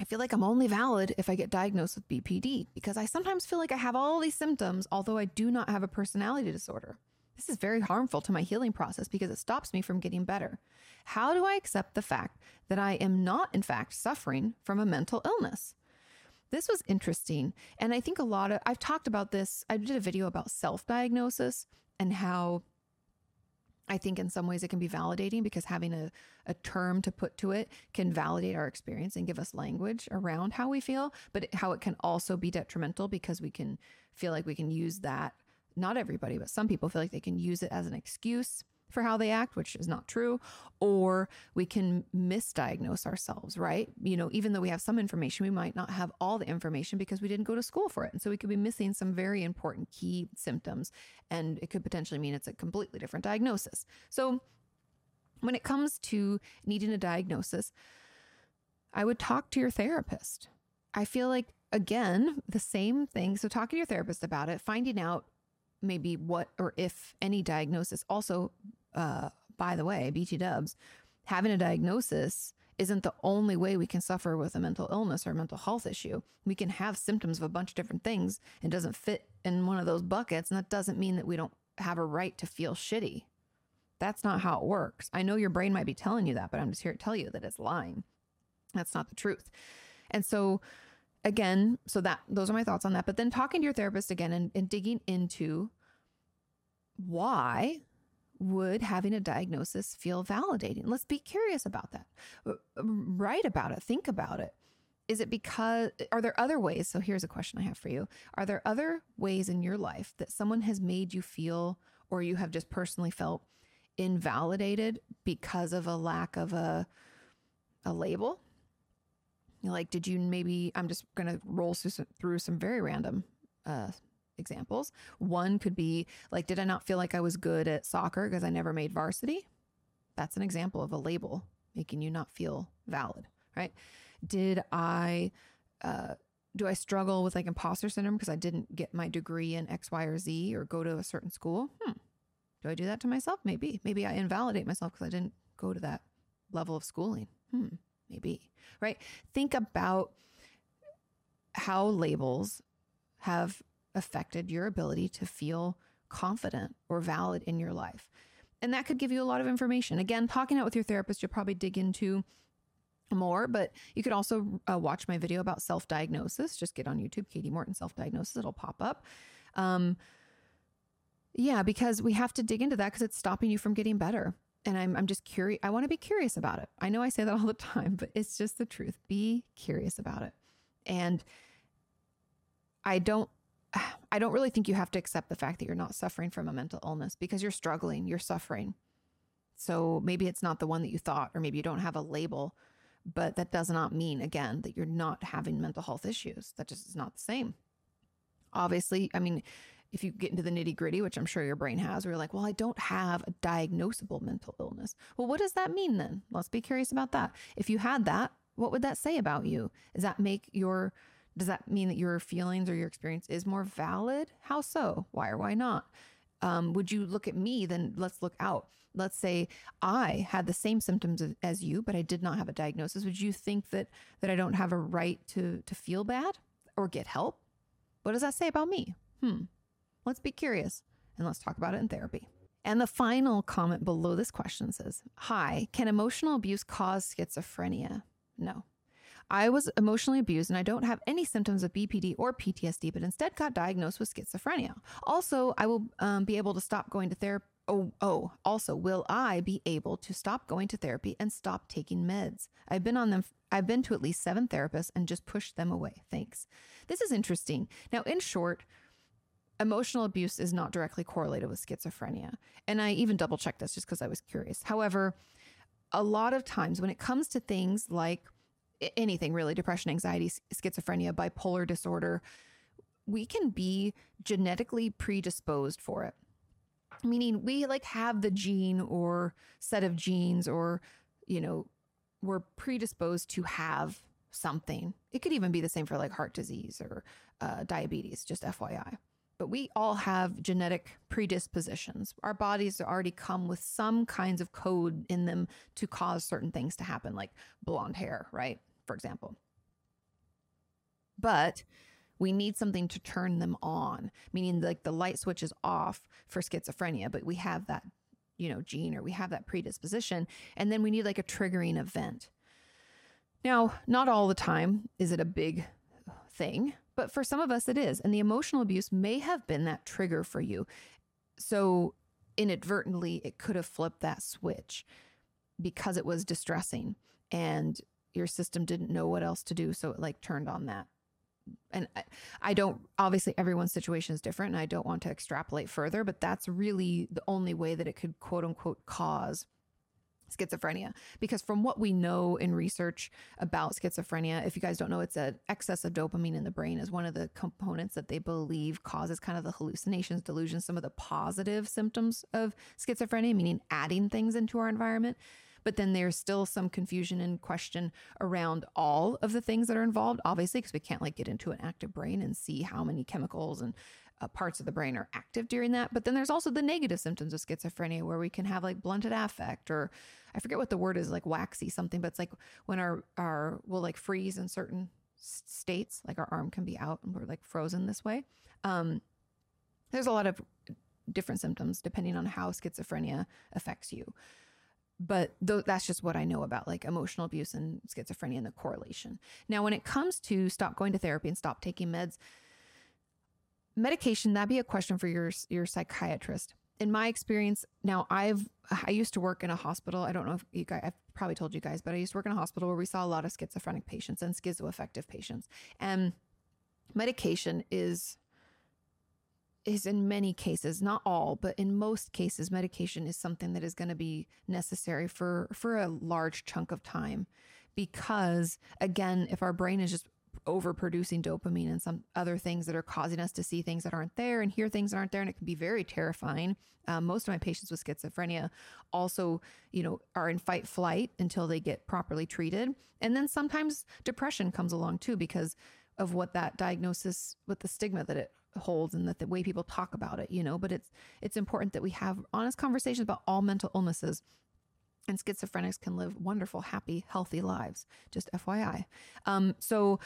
[SPEAKER 1] I feel like I'm only valid if I get diagnosed with BPD because I sometimes feel like I have all these symptoms, although I do not have a personality disorder. This is very harmful to my healing process because it stops me from getting better. How do I accept the fact that I am not, in fact, suffering from a mental illness? This was interesting. And I think a lot of, I've talked about this. I did a video about self diagnosis and how I think in some ways it can be validating because having a, a term to put to it can validate our experience and give us language around how we feel, but how it can also be detrimental because we can feel like we can use that. Not everybody, but some people feel like they can use it as an excuse for how they act, which is not true, or we can misdiagnose ourselves, right? You know, even though we have some information, we might not have all the information because we didn't go to school for it. And so we could be missing some very important key symptoms, and it could potentially mean it's a completely different diagnosis. So when it comes to needing a diagnosis, I would talk to your therapist. I feel like, again, the same thing. So, talking to your therapist about it, finding out maybe what or if any diagnosis also uh, by the way, BT dubs, having a diagnosis isn't the only way we can suffer with a mental illness or mental health issue. We can have symptoms of a bunch of different things and doesn't fit in one of those buckets. And that doesn't mean that we don't have a right to feel shitty. That's not how it works. I know your brain might be telling you that, but I'm just here to tell you that it's lying. That's not the truth. And so, again, so that those are my thoughts on that. But then talking to your therapist again and, and digging into why would having a diagnosis feel validating? Let's be curious about that. Uh, write about it, think about it. Is it because, are there other ways? So here's a question I have for you. Are there other ways in your life that someone has made you feel, or you have just personally felt invalidated because of a lack of a, a label? Like, did you maybe, I'm just going to roll through some, through some very random uh, examples. One could be like, did I not feel like I was good at soccer because I never made varsity? That's an example of a label making you not feel valid, right? Did I, uh, do I struggle with like imposter syndrome because I didn't get my degree in X, Y, or Z or go to a certain school? Hmm. Do I do that to myself? Maybe. Maybe I invalidate myself because I didn't go to that level of schooling. Hmm. Maybe. Right? Think about how labels have affected your ability to feel confident or valid in your life. And that could give you a lot of information. Again, talking out with your therapist, you'll probably dig into more, but you could also uh, watch my video about self diagnosis. Just get on YouTube, Kati Morton self diagnosis, it'll pop up. Um, yeah, because we have to dig into that because it's stopping you from getting better. And I'm, I'm just curious. I want to be curious about it. I know I say that all the time, but it's just the truth. Be curious about it. And I don't I don't really think you have to accept the fact that you're not suffering from a mental illness because you're struggling, you're suffering. So maybe it's not the one that you thought, or maybe you don't have a label, but that does not mean, again, that you're not having mental health issues. That just is not the same. Obviously, I mean, if you get into the nitty gritty, which I'm sure your brain has, where you're like, well, I don't have a diagnosable mental illness. Well, what does that mean then? Let's be curious about that. If you had that, what would that say about you? Does that make your, does that mean that your feelings or your experience is more valid? How so? Why or why not? Um, would you look at me? Then let's look out. Let's say I had the same symptoms as you, but I did not have a diagnosis. Would you think that that I don't have a right to to feel bad or get help? What does that say about me? Hmm. Let's be curious and let's talk about it in therapy. And the final comment below this question says Hi, can emotional abuse cause schizophrenia? No. I was emotionally abused and I don't have any symptoms of BPD or PTSD, but instead got diagnosed with schizophrenia. Also, I will um, be able to stop going to therapy. Oh, oh, also, will I be able to stop going to therapy and stop taking meds? I've been on them. I've been to at least seven therapists and just pushed them away. Thanks. This is interesting. Now, in short, emotional abuse is not directly correlated with schizophrenia. And I even double checked this just because I was curious. However, a lot of times when it comes to things like anything really, depression, anxiety, schizophrenia, bipolar disorder, we can be genetically predisposed for it. Meaning we like have the gene or set of genes or, you know, we're predisposed to have something. It could even be the same for like heart disease or uh, diabetes, just FYI but we all have genetic predispositions. Our bodies already come with some kinds of code in them to cause certain things to happen, like blonde hair, right? For example. But we need something to turn them on, meaning like the light switch is off for schizophrenia, but we have that, you know, gene or we have that predisposition. And then we need like a triggering event. Now, not all the time is it a big thing, but for some of us, it is. And the emotional abuse may have been that trigger for you. So inadvertently, it could have flipped that switch because it was distressing and your system didn't know what else to do. So it like turned on that. And I, I don't, obviously, everyone's situation is different and I don't want to extrapolate further, but that's really the only way that it could quote unquote cause schizophrenia. Because from what we know in research about schizophrenia if you guys don't know it's an excess of dopamine in the brain is one of the components that they believe causes kind of the hallucinations delusions some of the positive symptoms of schizophrenia meaning adding things into our environment. But then there's still some confusion and question around all of the things that are involved obviously because we can't like get into an active brain and see how many chemicals and uh, parts of the brain are active during that. But then there's also the negative symptoms of schizophrenia where we can have like blunted affect or I forget what the word is, like waxy something, but it's like when our, our, we'll like freeze in certain states, like our arm can be out and we're like frozen this way. Um, there's a lot of different symptoms depending on how schizophrenia affects you. But th- that's just what I know about like emotional abuse and schizophrenia and the correlation. Now, when it comes to stop going to therapy and stop taking meds, medication that'd be a question for your your psychiatrist. In my experience now i've i used to work in a hospital. I don't know if you guys i've probably told you guys but i used to work in a hospital where we saw a lot of schizophrenic patients and schizoaffective patients. And medication is is in many cases not all but in most cases medication is something that is going to be necessary for for a large chunk of time. Because again if our brain is just overproducing dopamine and some other things that are causing us to see things that aren't there and hear things that aren't there. And it can be very terrifying. Um, most of my patients with schizophrenia also, you know, are in fight flight until they get properly treated. And then sometimes depression comes along too because of what that diagnosis, with the stigma that it holds and that the way people talk about it, you know, but it's it's important that we have honest conversations about all mental illnesses and schizophrenics can live wonderful, happy, healthy lives. Just FYI. Um, so,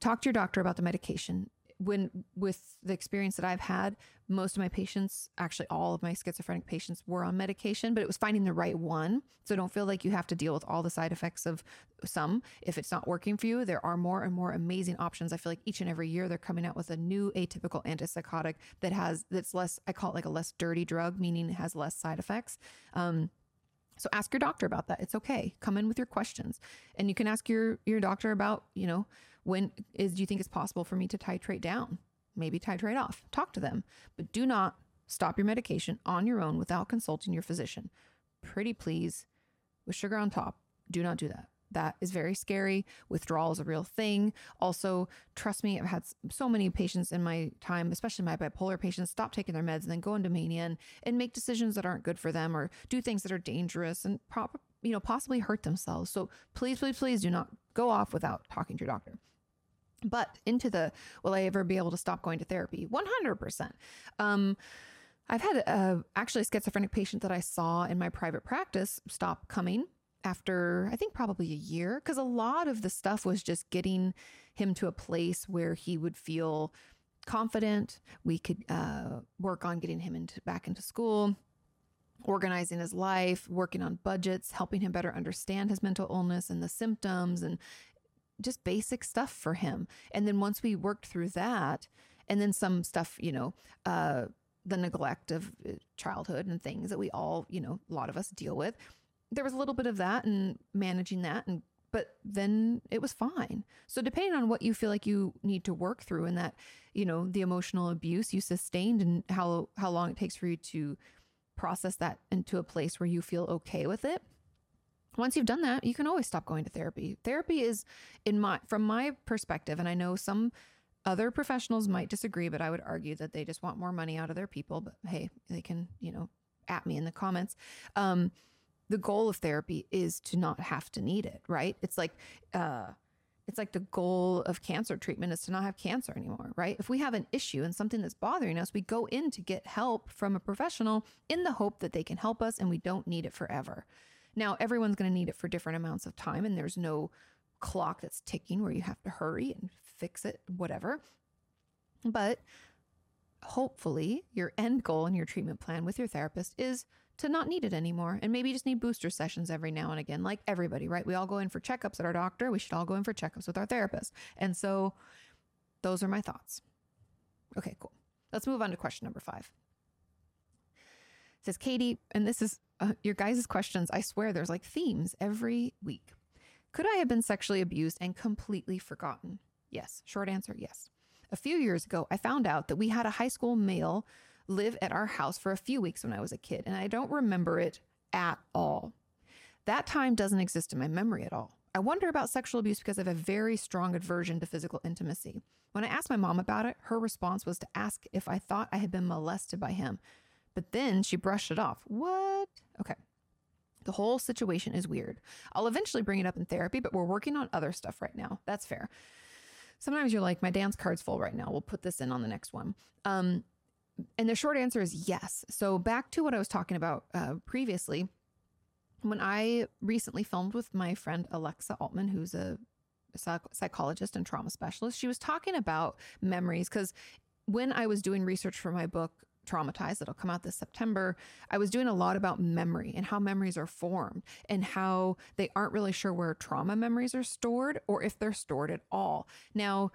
[SPEAKER 1] talk to your doctor about the medication. When with the experience that I've had, most of my patients, actually all of my schizophrenic patients, were on medication, but it was finding the right one. So don't feel like you have to deal with all the side effects of some. If it's not working for you, there are more and more amazing options. I feel like each and every year they're coming out with a new atypical antipsychotic that has that's less. I call it like a less dirty drug, meaning it has less side effects. Um, so ask your doctor about that. It's okay. Come in with your questions. And you can ask your your doctor about, you know, when is do you think it's possible for me to titrate down? Maybe titrate off. Talk to them. But do not stop your medication on your own without consulting your physician. Pretty please with sugar on top. Do not do that. That is very scary. Withdrawal is a real thing. Also, trust me, I've had so many patients in my time, especially my bipolar patients, stop taking their meds and then go into mania and, and make decisions that aren't good for them or do things that are dangerous and you know, possibly hurt themselves. So please, please, please do not go off without talking to your doctor. But into the, will I ever be able to stop going to therapy? 100%. Um, I've had a, actually a schizophrenic patient that I saw in my private practice stop coming after I think probably a year because a lot of the stuff was just getting him to a place where he would feel confident. We could uh, work on getting him into back into school, organizing his life, working on budgets, helping him better understand his mental illness and the symptoms, and just basic stuff for him. And then once we worked through that, and then some stuff, you know, uh, the neglect of uh, childhood and things that we all, you know, a lot of us deal with there was a little bit of that and managing that and but then it was fine. So depending on what you feel like you need to work through and that, you know, the emotional abuse you sustained and how how long it takes for you to process that into a place where you feel okay with it. Once you've done that, you can always stop going to therapy. Therapy is in my from my perspective and I know some other professionals might disagree, but I would argue that they just want more money out of their people, but hey, they can, you know, at me in the comments. Um, the goal of therapy is to not have to need it, right? It's like, uh, it's like the goal of cancer treatment is to not have cancer anymore, right? If we have an issue and something that's bothering us, we go in to get help from a professional in the hope that they can help us and we don't need it forever. Now, everyone's going to need it for different amounts of time, and there's no clock that's ticking where you have to hurry and fix it, whatever. But hopefully, your end goal in your treatment plan with your therapist is to not need it anymore and maybe just need booster sessions every now and again, like everybody, right? We all go in for checkups at our doctor. We should all go in for checkups with our therapist. And so those are my thoughts. Okay, cool. Let's move on to question number five. It says Katie, and this is uh, your guys' questions. I swear there's like themes every week. Could I have been sexually abused and completely forgotten? Yes. Short answer yes. A few years ago, I found out that we had a high school male live at our house for a few weeks when I was a kid, and I don't remember it at all. That time doesn't exist in my memory at all. I wonder about sexual abuse because I have a very strong aversion to physical intimacy. When I asked my mom about it, her response was to ask if I thought I had been molested by him. But then she brushed it off. What? Okay. The whole situation is weird. I'll eventually bring it up in therapy, but we're working on other stuff right now. That's fair. Sometimes you're like, my dance card's full right now. We'll put this in on the next one. Um, and the short answer is yes. So back to what I was talking about uh, previously, when I recently filmed with my friend Alexa Altman, who's a psychologist and trauma specialist, she was talking about memories because when I was doing research for my book traumatized that'll come out this September, I was doing a lot about memory and how memories are formed and how they aren't really sure where trauma memories are stored or if they're stored at all. Now,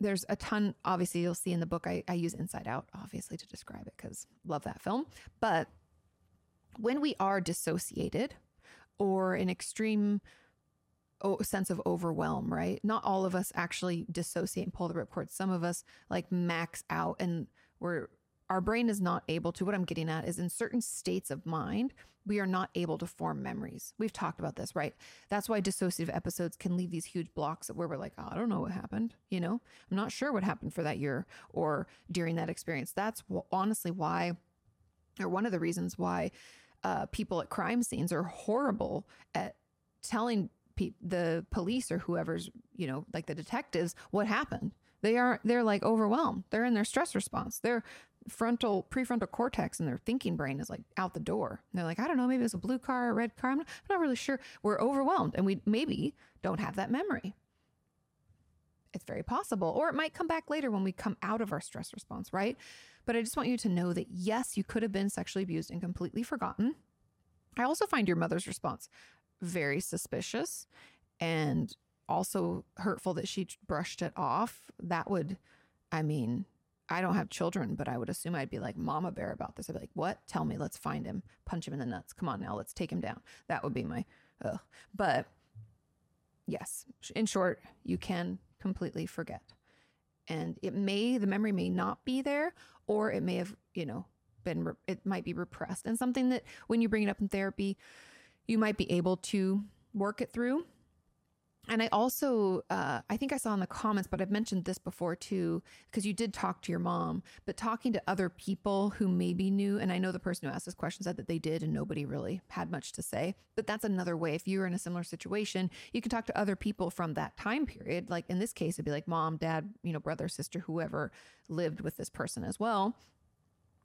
[SPEAKER 1] there's a ton obviously you'll see in the book i, I use inside out obviously to describe it because love that film. But when we are dissociated or an extreme sense of overwhelm right? Not all of us actually dissociate and pull the ripcord. Some of us like max out and we're our brain is not able to what i'm getting at is in certain states of mind we are not able to form memories. We've talked about this, right? That's why dissociative episodes can leave these huge blocks where we're like, oh, I don't know what happened. You know, I'm not sure what happened for that year or during that experience. That's honestly why, or one of the reasons why uh, people at crime scenes are horrible at telling pe- the police or whoever's, you know, like the detectives what happened. They are they're like overwhelmed. They're in their stress response. They're frontal prefrontal cortex and their thinking brain is like out the door. And they're like, I don't know, maybe it's a blue car, a red car. I'm not, I'm not really sure. We're overwhelmed and we maybe don't have that memory. It's very possible. Or it might come back later when we come out of our stress response, right? But I just want you to know that yes, you could have been sexually abused and completely forgotten. I also find your mother's response very suspicious and also hurtful that she brushed it off. That would, I mean, I don't have children, but I would assume I'd be like mama bear about this. I'd be like, what? Tell me, let's find him, punch him in the nuts. Come on now, let's take him down. That would be my, ugh. But yes, in short, you can completely forget. And it may, the memory may not be there, or it may have, you know, been, it might be repressed. And something that when you bring it up in therapy, you might be able to work it through and I also, uh, I think I saw in the comments, but I've mentioned this before too, because you did talk to your mom, but talking to other people who maybe knew, and I know the person who asked this question said that they did and nobody really had much to say, but that's another way. If you were in a similar situation, you can talk to other people from that time period. Like in this case, it'd be like mom, dad, you know, brother, sister, whoever lived with this person as well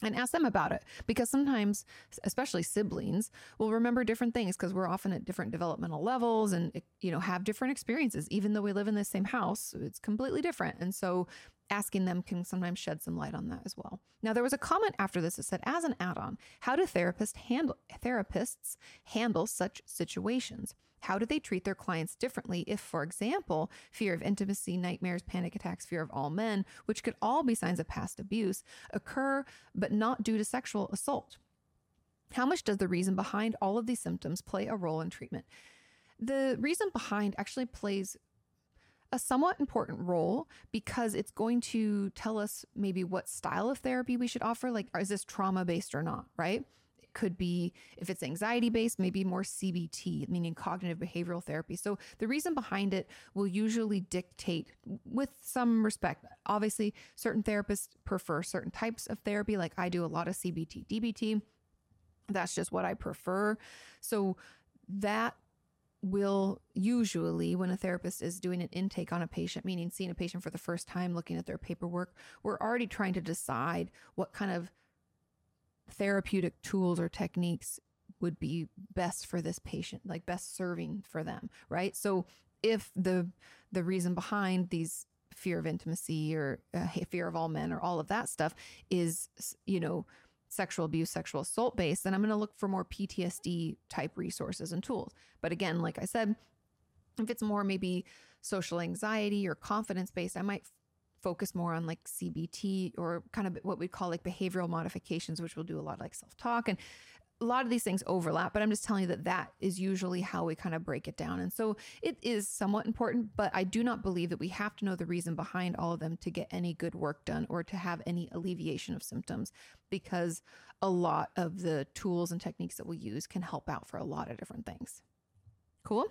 [SPEAKER 1] and ask them about it. Because sometimes especially siblings will remember different things because we're often at different developmental levels and eh, you know have different experiences. Even though we live in the same house it's completely different. And so asking them can sometimes shed some light on that as well now there was a comment after this that said as an add-on how do therapists handle therapists handle such situations how do they treat their clients differently if, for example, fear of intimacy, nightmares, panic attacks, fear of all men, which could all be signs of past abuse, occur but not due to sexual assault? How much does the reason behind all of these symptoms play a role in treatment? The reason behind actually plays a somewhat important role because it's going to tell us maybe what style of therapy we should offer. Like, is this trauma based or not, right? It could be, if it's anxiety based, maybe more CBT, meaning cognitive behavioral therapy. So the reason behind it will usually dictate with some respect. Obviously, certain therapists prefer certain types of therapy, like I do a lot of CBT, DBT. That's just what I prefer. So that will usually, when a therapist is doing an intake on a patient, meaning seeing a patient for the first time, looking at their paperwork, we're already trying to decide what kind of therapeutic tools or techniques would be best for this patient, like best serving for them, right? So if the the reason behind these fear of intimacy or uh, fear of all men or all of that stuff is you know sexual abuse sexual assault based then i'm going to look for more ptsd type resources and tools. But again like i said if it's more maybe social anxiety or confidence based i might focus more on like CBT or kind of what we call like behavioral modifications, which will do a lot of like self talk and a lot of these things overlap, but I'm just telling you that that is usually how we kind of break it down. And so it is somewhat important, but I do not believe that we have to know the reason behind all of them to get any good work done or to have any alleviation of symptoms because a lot of the tools and techniques that we use can help out for a lot of different things. Cool?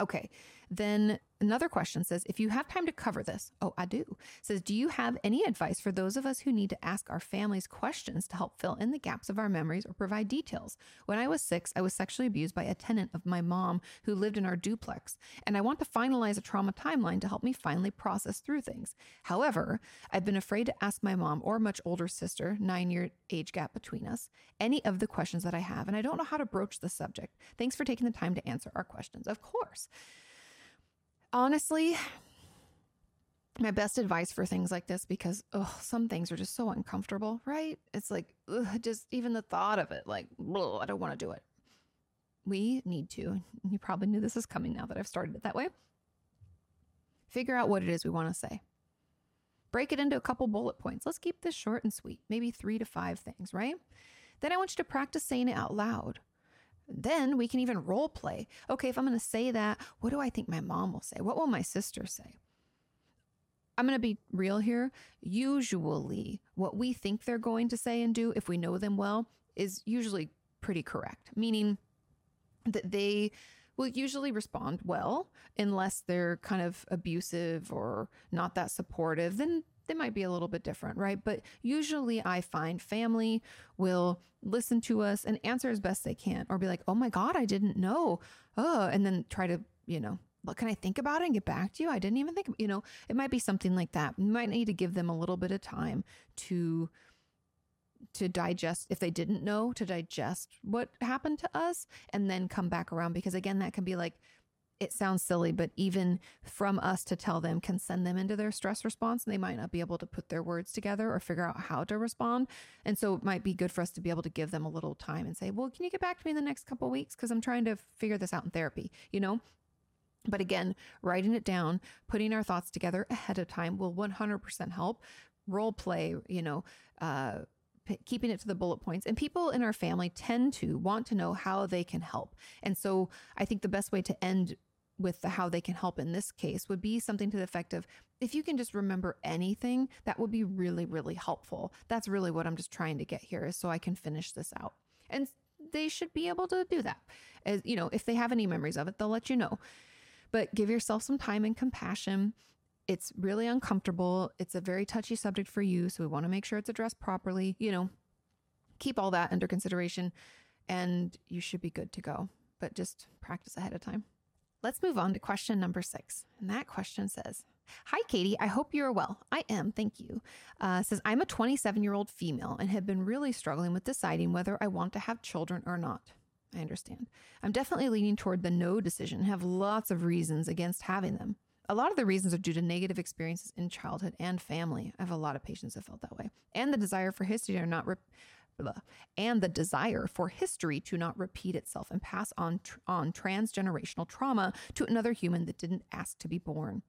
[SPEAKER 1] Okay. Then another question says, if you have time to cover this, oh, I do. Says, do you have any advice for those of us who need to ask our families questions to help fill in the gaps of our memories or provide details? When I was six, I was sexually abused by a tenant of my mom who lived in our duplex, and I want to finalize a trauma timeline to help me finally process through things. However, I've been afraid to ask my mom or much older sister, nine year age gap between us, any of the questions that I have, and I don't know how to broach the subject. Thanks for taking the time to answer our questions. Of course honestly, my best advice for things like this because oh, some things are just so uncomfortable, right? It's like ugh, just even the thought of it, like I don't want to do it. We need to. You probably knew this is coming now that I've started it that way. Figure out what it is we want to say. Break it into a couple bullet points. Let's keep this short and sweet, maybe three to five things, right? Then I want you to practice saying it out loud. Then we can even role play. Okay, if I'm going to say that, what do I think my mom will say? What will my sister say? I'm going to be real here. Usually, what we think they're going to say and do, if we know them well, is usually pretty correct, meaning that they will usually respond well unless they're kind of abusive or not that supportive. Then they might be a little bit different, right? But usually I find family will listen to us and answer as best they can or be like, oh my God, I didn't know. Oh, and then try to, you know, but can I think about it and get back to you? I didn't even think, you know, it might be something like that. You might need to give them a little bit of time to to digest if they didn't know to digest what happened to us and then come back around because again that can be like it sounds silly, but even from us to tell them can send them into their stress response and they might not be able to put their words together or figure out how to respond. And so it might be good for us to be able to give them a little time and say, well, can you get back to me in the next couple weeks? Because I'm trying to figure this out in therapy, you know? But again, writing it down, putting our thoughts together ahead of time will 100% help. Role play, you know, uh, keeping it to the bullet points. And people in our family tend to want to know how they can help. And so I think the best way to end with the how they can help in this case would be something to the effect of if you can just remember anything, that would be really, really helpful. That's really what I'm just trying to get here is so I can finish this out. And they should be able to do that. As you know, if they have any memories of it, they'll let you know. But give yourself some time and compassion. It's really uncomfortable. It's a very touchy subject for you. So we want to make sure it's addressed properly. You know, keep all that under consideration and you should be good to go. But just practice ahead of time. Let's move on to question number six. And that question says, Hi, Katie. I hope you're well. I am. Thank you. Uh, says, I'm a 27 year old female and have been really struggling with deciding whether I want to have children or not. I understand. I'm definitely leaning toward the no decision, have lots of reasons against having them. A lot of the reasons are due to negative experiences in childhood and family. I have a lot of patients that felt that way. And the desire for history to not and the desire for history to not repeat itself and pass on on transgenerational trauma to another human that didn't ask to be born.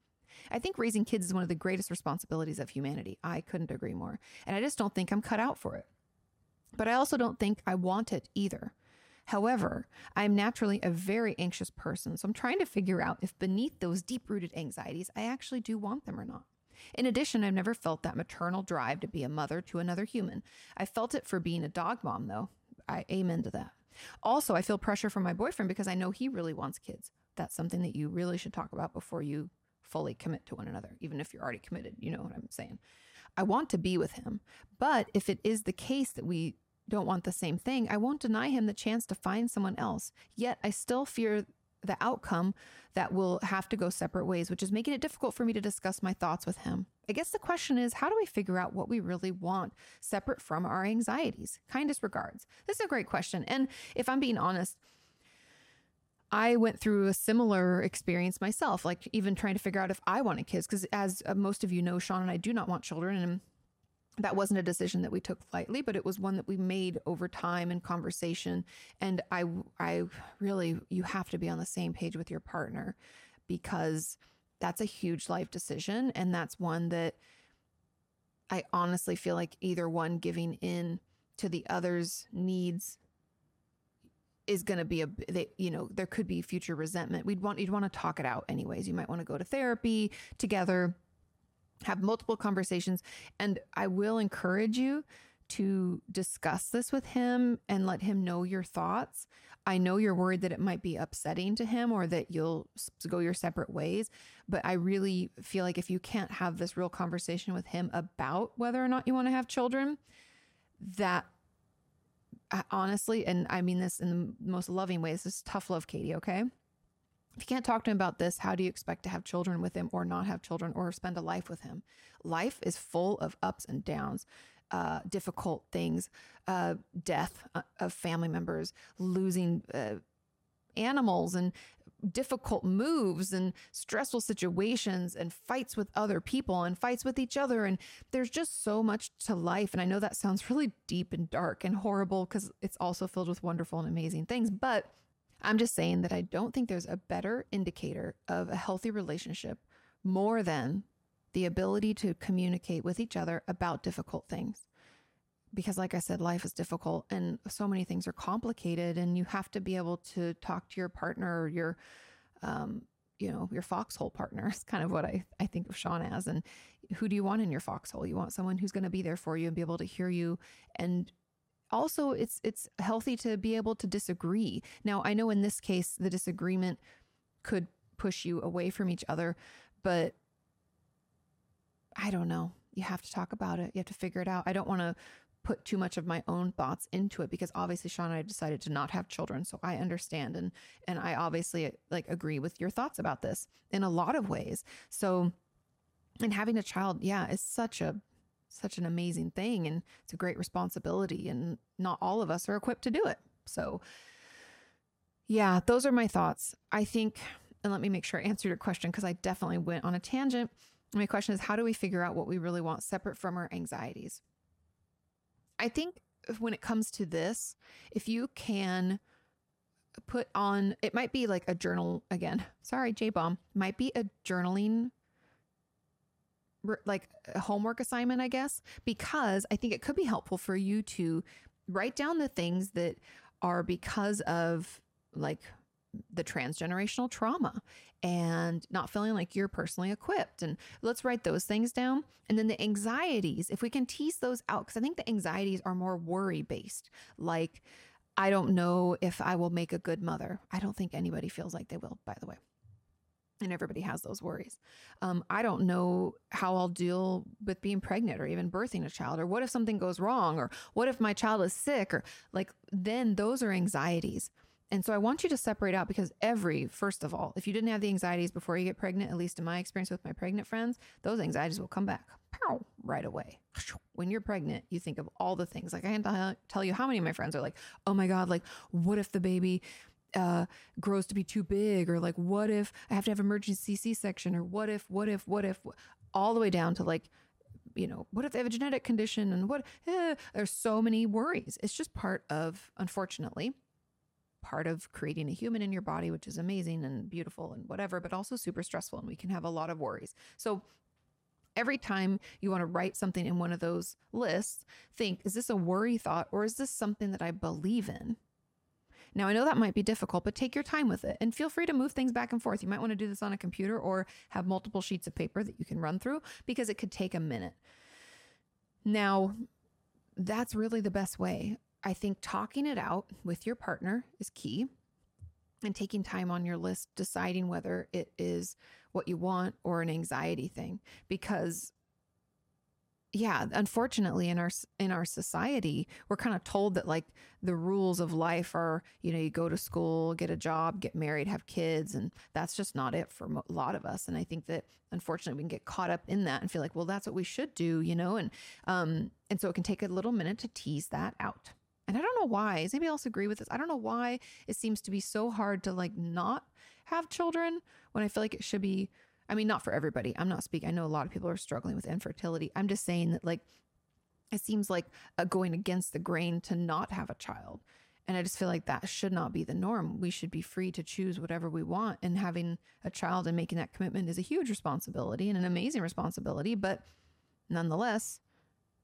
[SPEAKER 1] I think raising kids is one of the greatest responsibilities of humanity. I couldn't agree more. And I just don't think I'm cut out for it. But I also don't think I want it either. However, I'm naturally a very anxious person, so I'm trying to figure out if beneath those deep rooted anxieties, I actually do want them or not. In addition, I've never felt that maternal drive to be a mother to another human. I felt it for being a dog mom, though. I amen to that. Also, I feel pressure from my boyfriend because I know he really wants kids. That's something that you really should talk about before you fully commit to one another, even if you're already committed. You know what I'm saying? I want to be with him. But if it is the case that we don't want the same thing, I won't deny him the chance to find someone else. Yet I still fear the outcome that we'll have to go separate ways, which is making it difficult for me to discuss my thoughts with him. I guess the question is how do we figure out what we really want separate from our anxieties? Kindest regards. This is a great question. And if I'm being honest, I went through a similar experience myself, like even trying to figure out if I wanted kids. Because as uh, most of you know, Sean and I do not want children. And that wasn't a decision that we took lightly, but it was one that we made over time and conversation. And I, I really, you have to be on the same page with your partner because that's a huge life decision. And that's one that I honestly feel like either one giving in to the other's needs is going to be a they, you know there could be future resentment we'd want you'd want to talk it out anyways you might want to go to therapy together have multiple conversations. And I will encourage you to discuss this with him and let him know your thoughts. I know you're worried that it might be upsetting to him or that you'll go your separate ways, but I really feel like if you can't have this real conversation with him about whether or not you want to have children, that uh, honestly, and I mean this in the most loving way, this is tough love, Katie, okay? If you can't talk to him about this, how do you expect to have children with him or not have children or spend a life with him? Life is full of ups and downs, uh, difficult things, uh, death uh, of family members, losing uh, animals, and difficult moves and stressful situations and fights with other people and fights with each other. And there's just so much to life. And I know that sounds really deep and dark and horrible because it's also filled with wonderful and amazing things. But I'm just saying that I don't think there's a better indicator of a healthy relationship more than the ability to communicate with each other about difficult things. Because, like I said, life is difficult and so many things are complicated, and you have to be able to talk to your partner or your, um, you know, your foxhole partner. It's kind of what I, I think of Sean as. And who do you want in your foxhole? You want someone who's going to be there for you and be able to hear you and also it's it's healthy to be able to disagree. Now, I know in this case the disagreement could push you away from each other, but I don't know. You have to talk about it. You have to figure it out. I don't want to put too much of my own thoughts into it because obviously Sean and I decided to not have children so I understand and and I obviously like agree with your thoughts about this in a lot of ways so and having a child yeah is such a such an amazing thing and it's a great responsibility and not all of us are equipped to do it. So yeah, those are my thoughts. I think and let me make sure I answered your question because I definitely went on a tangent. My question is how do we figure out what we really want separate from our anxieties? I think when it comes to this, if you can put on it might be like a journal again. Sorry, J bomb. Might be a journaling like homework assignment, I guess, because I think it could be helpful for you to write down the things that are because of like the transgenerational trauma and not feeling like you're personally equipped. And let's write those things down. And then the anxieties, if we can tease those out, because I think the anxieties are more worry based, like, I don't know if I will make a good mother. I don't think anybody feels like they will, by the way. And everybody has those worries. Um, I don't know how I'll deal with being pregnant or even birthing a child, or what if something goes wrong, or what if my child is sick, or like then those are anxieties. And so I want you to separate out because every, first of all, if you didn't have the anxieties before you get pregnant, at least in my experience with my pregnant friends, those anxieties will come back pow, right away. When you're pregnant, you think of all the things. Like I can't tell you how many of my friends are like, oh my God, like, what if the baby uh, grows to be too big or like what if i have to have emergency c-section or what if what if what if all the way down to like you know what if they have a genetic condition and what eh, there's so many worries. It's just part of unfortunately part of creating a human in your body which is amazing and beautiful and whatever but also super stressful and we can have a lot of worries. So every time you want to write something in one of those lists think is this a worry thought or is this something that i believe in now, I know that might be difficult, but take your time with it and feel free to move things back and forth. You might want to do this on a computer or have multiple sheets of paper that you can run through because it could take a minute. Now, that's really the best way. I think talking it out with your partner is key and taking time on your list, deciding whether it is what you want or an anxiety thing because yeah unfortunately in our in our society we're kind of told that like the rules of life are you know you go to school get a job get married have kids and that's just not it for a lot of us and i think that unfortunately we can get caught up in that and feel like well that's what we should do you know and um and so it can take a little minute to tease that out and i don't know why does anybody else agree with this? I don't know why it seems to be so hard to like not have children when i feel like it should be I mean, not for everybody. I'm not speaking. I know a lot of people are struggling with infertility. I'm just saying that, like, it seems like a going against the grain to not have a child. And I just feel like that should not be the norm. We should be free to choose whatever we want. And having a child and making that commitment is a huge responsibility and an amazing responsibility. But nonetheless,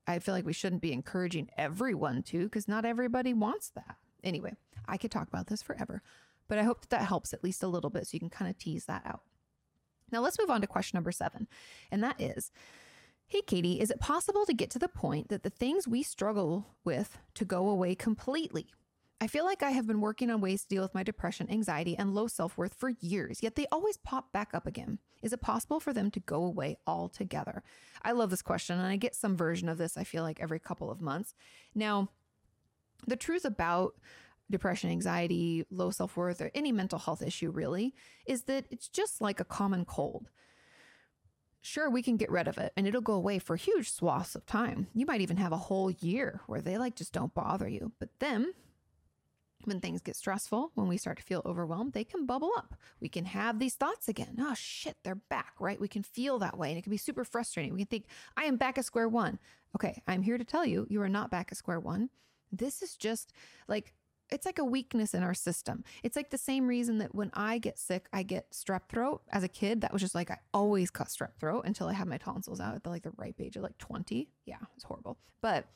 [SPEAKER 1] I feel like we shouldn't be encouraging everyone to because not everybody wants that. Anyway, I could talk about this forever, but I hope that that helps at least a little bit so you can kind of tease that out. Now let's move on to question number seven, and that is Hey, Kati, is it possible to get to the point that the things we struggle with to go away completely? I feel like I have been working on ways to deal with my depression, anxiety, and low self worth for years, yet they always pop back up again. Is it possible for them to go away altogether? I love this question, and I get some version of this, I feel like, every couple of months. Now, the truth about depression, anxiety, low self worth, or any mental health issue really, is that it's just like a common cold. Sure, we can get rid of it and it'll go away for huge swaths of time. You might even have a whole year where they like just don't bother you. But then, when things get stressful, when we start to feel overwhelmed, they can bubble up. We can have these thoughts again. Oh shit, they're back, right? We can feel that way and it can be super frustrating. We can think, I am back at square one. Okay, I'm here to tell you, you are not back at square one. This is just like it's like a weakness in our system. It's like the same reason that when I get sick, I get strep throat. As a kid, that was just like I always got strep throat until I had my tonsils out at the like the ripe age of like 20. Yeah, it's horrible. But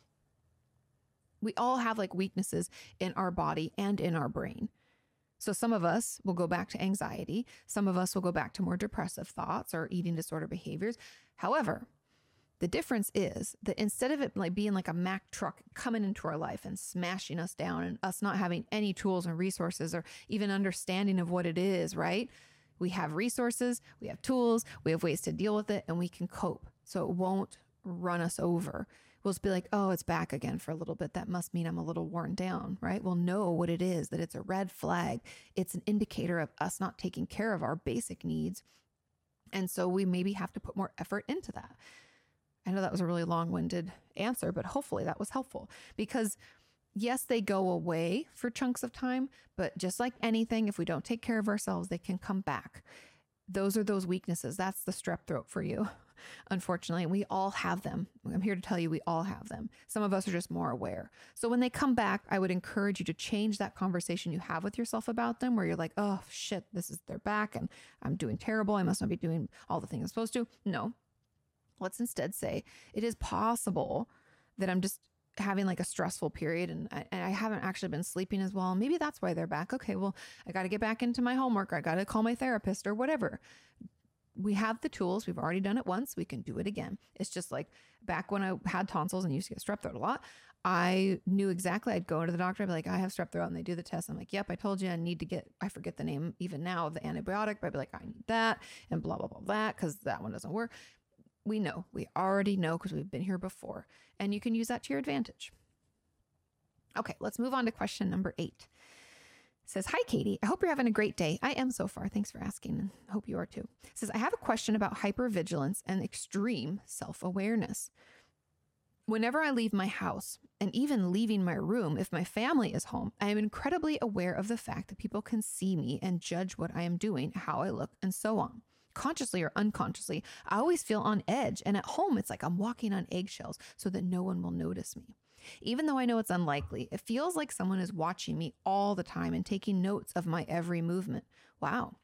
[SPEAKER 1] we all have like weaknesses in our body and in our brain. So some of us will go back to anxiety, some of us will go back to more depressive thoughts or eating disorder behaviors. However, the difference is that instead of it like being like a Mack truck coming into our life and smashing us down and us not having any tools and resources or even understanding of what it is, right? We have resources, we have tools, we have ways to deal with it, and we can cope. So it won't run us over. We'll just be like, oh, it's back again for a little bit. That must mean I'm a little worn down, right? We'll know what it is, that it's a red flag. It's an indicator of us not taking care of our basic needs. And so we maybe have to put more effort into that. I know that was a really long winded answer, but hopefully that was helpful because yes, they go away for chunks of time, but just like anything, if we don't take care of ourselves, they can come back. Those are those weaknesses. That's the strep throat for you. Unfortunately, we all have them. I'm here to tell you we all have them. Some of us are just more aware. So when they come back, I would encourage you to change that conversation you have with yourself about them where you're like, "Oh shit, this is their back and I'm doing terrible. I must not be doing all the things I'm supposed to." No, Let's instead say it is possible that I'm just having like a stressful period and I, and I, haven't actually been sleeping as well. Maybe that's why they're back. Okay, well, I got to get back into my homework. I got to call my therapist or whatever. we have the tools. We've already done it once. We can do it again. It's just like back when I had tonsils and used to get strep throat a lot. I knew exactly. I'd go to the doctor. I'd be like, I have strep throat, and they do the test. I'm like, Yep, I told you I need to get. I forget the name even now of the antibiotic, but I'd be like, I need that, and blah blah blah that because that one doesn't work. We know. We already know because we've been here before, and you can use that to your advantage. Okay, let's move on to question number eight. It says, Hi, Kati. I hope you're having a great day. I am so far. Thanks for asking. And hope you are too. It says, I have a question about hypervigilance and extreme self awareness. Whenever I leave my house, and even leaving my room if my family is home, I am incredibly aware of the fact that people can see me and judge what I am doing, how I look, and so on. Consciously or unconsciously, I always feel on edge, and at home, it's like I'm walking on eggshells so that no one will notice me. Even though I know it's unlikely, it feels like someone is watching me all the time and taking notes of my every movement. Wow.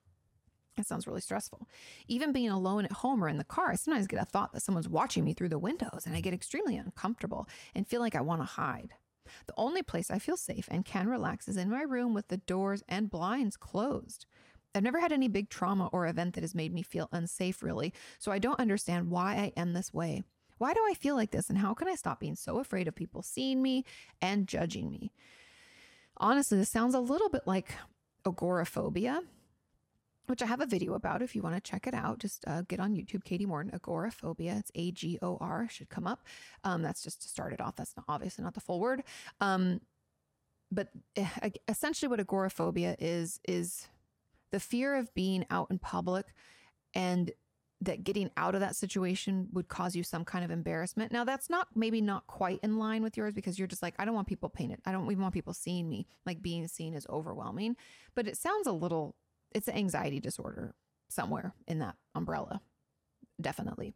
[SPEAKER 1] That sounds really stressful. Even being alone at home or in the car, I sometimes get a thought that someone's watching me through the windows and I get extremely uncomfortable and feel like I want to hide. The only place I feel safe and can relax is in my room with the doors and blinds closed. I've never had any big trauma or event that has made me feel unsafe, really, so I don't understand why I am this way. Why do I feel like this, and how can I stop being so afraid of people seeing me and judging me? Honestly, this sounds a little bit like agoraphobia, which I have a video about if you want to check it out. Just uh, get on YouTube, Kati Morton, agoraphobia. It's A G O R, should come up. Um, that's just to start it off. That's not obviously not the full word. Um, but eh, essentially, what agoraphobia is, is the fear of being out in public and that getting out of that situation would cause you some kind of embarrassment. Now, that's not maybe not quite in line with yours because you're just like, I don't want people painted. I don't even want people seeing me. Like being seen is overwhelming. But it sounds a little, it's an anxiety disorder somewhere in that umbrella. Definitely.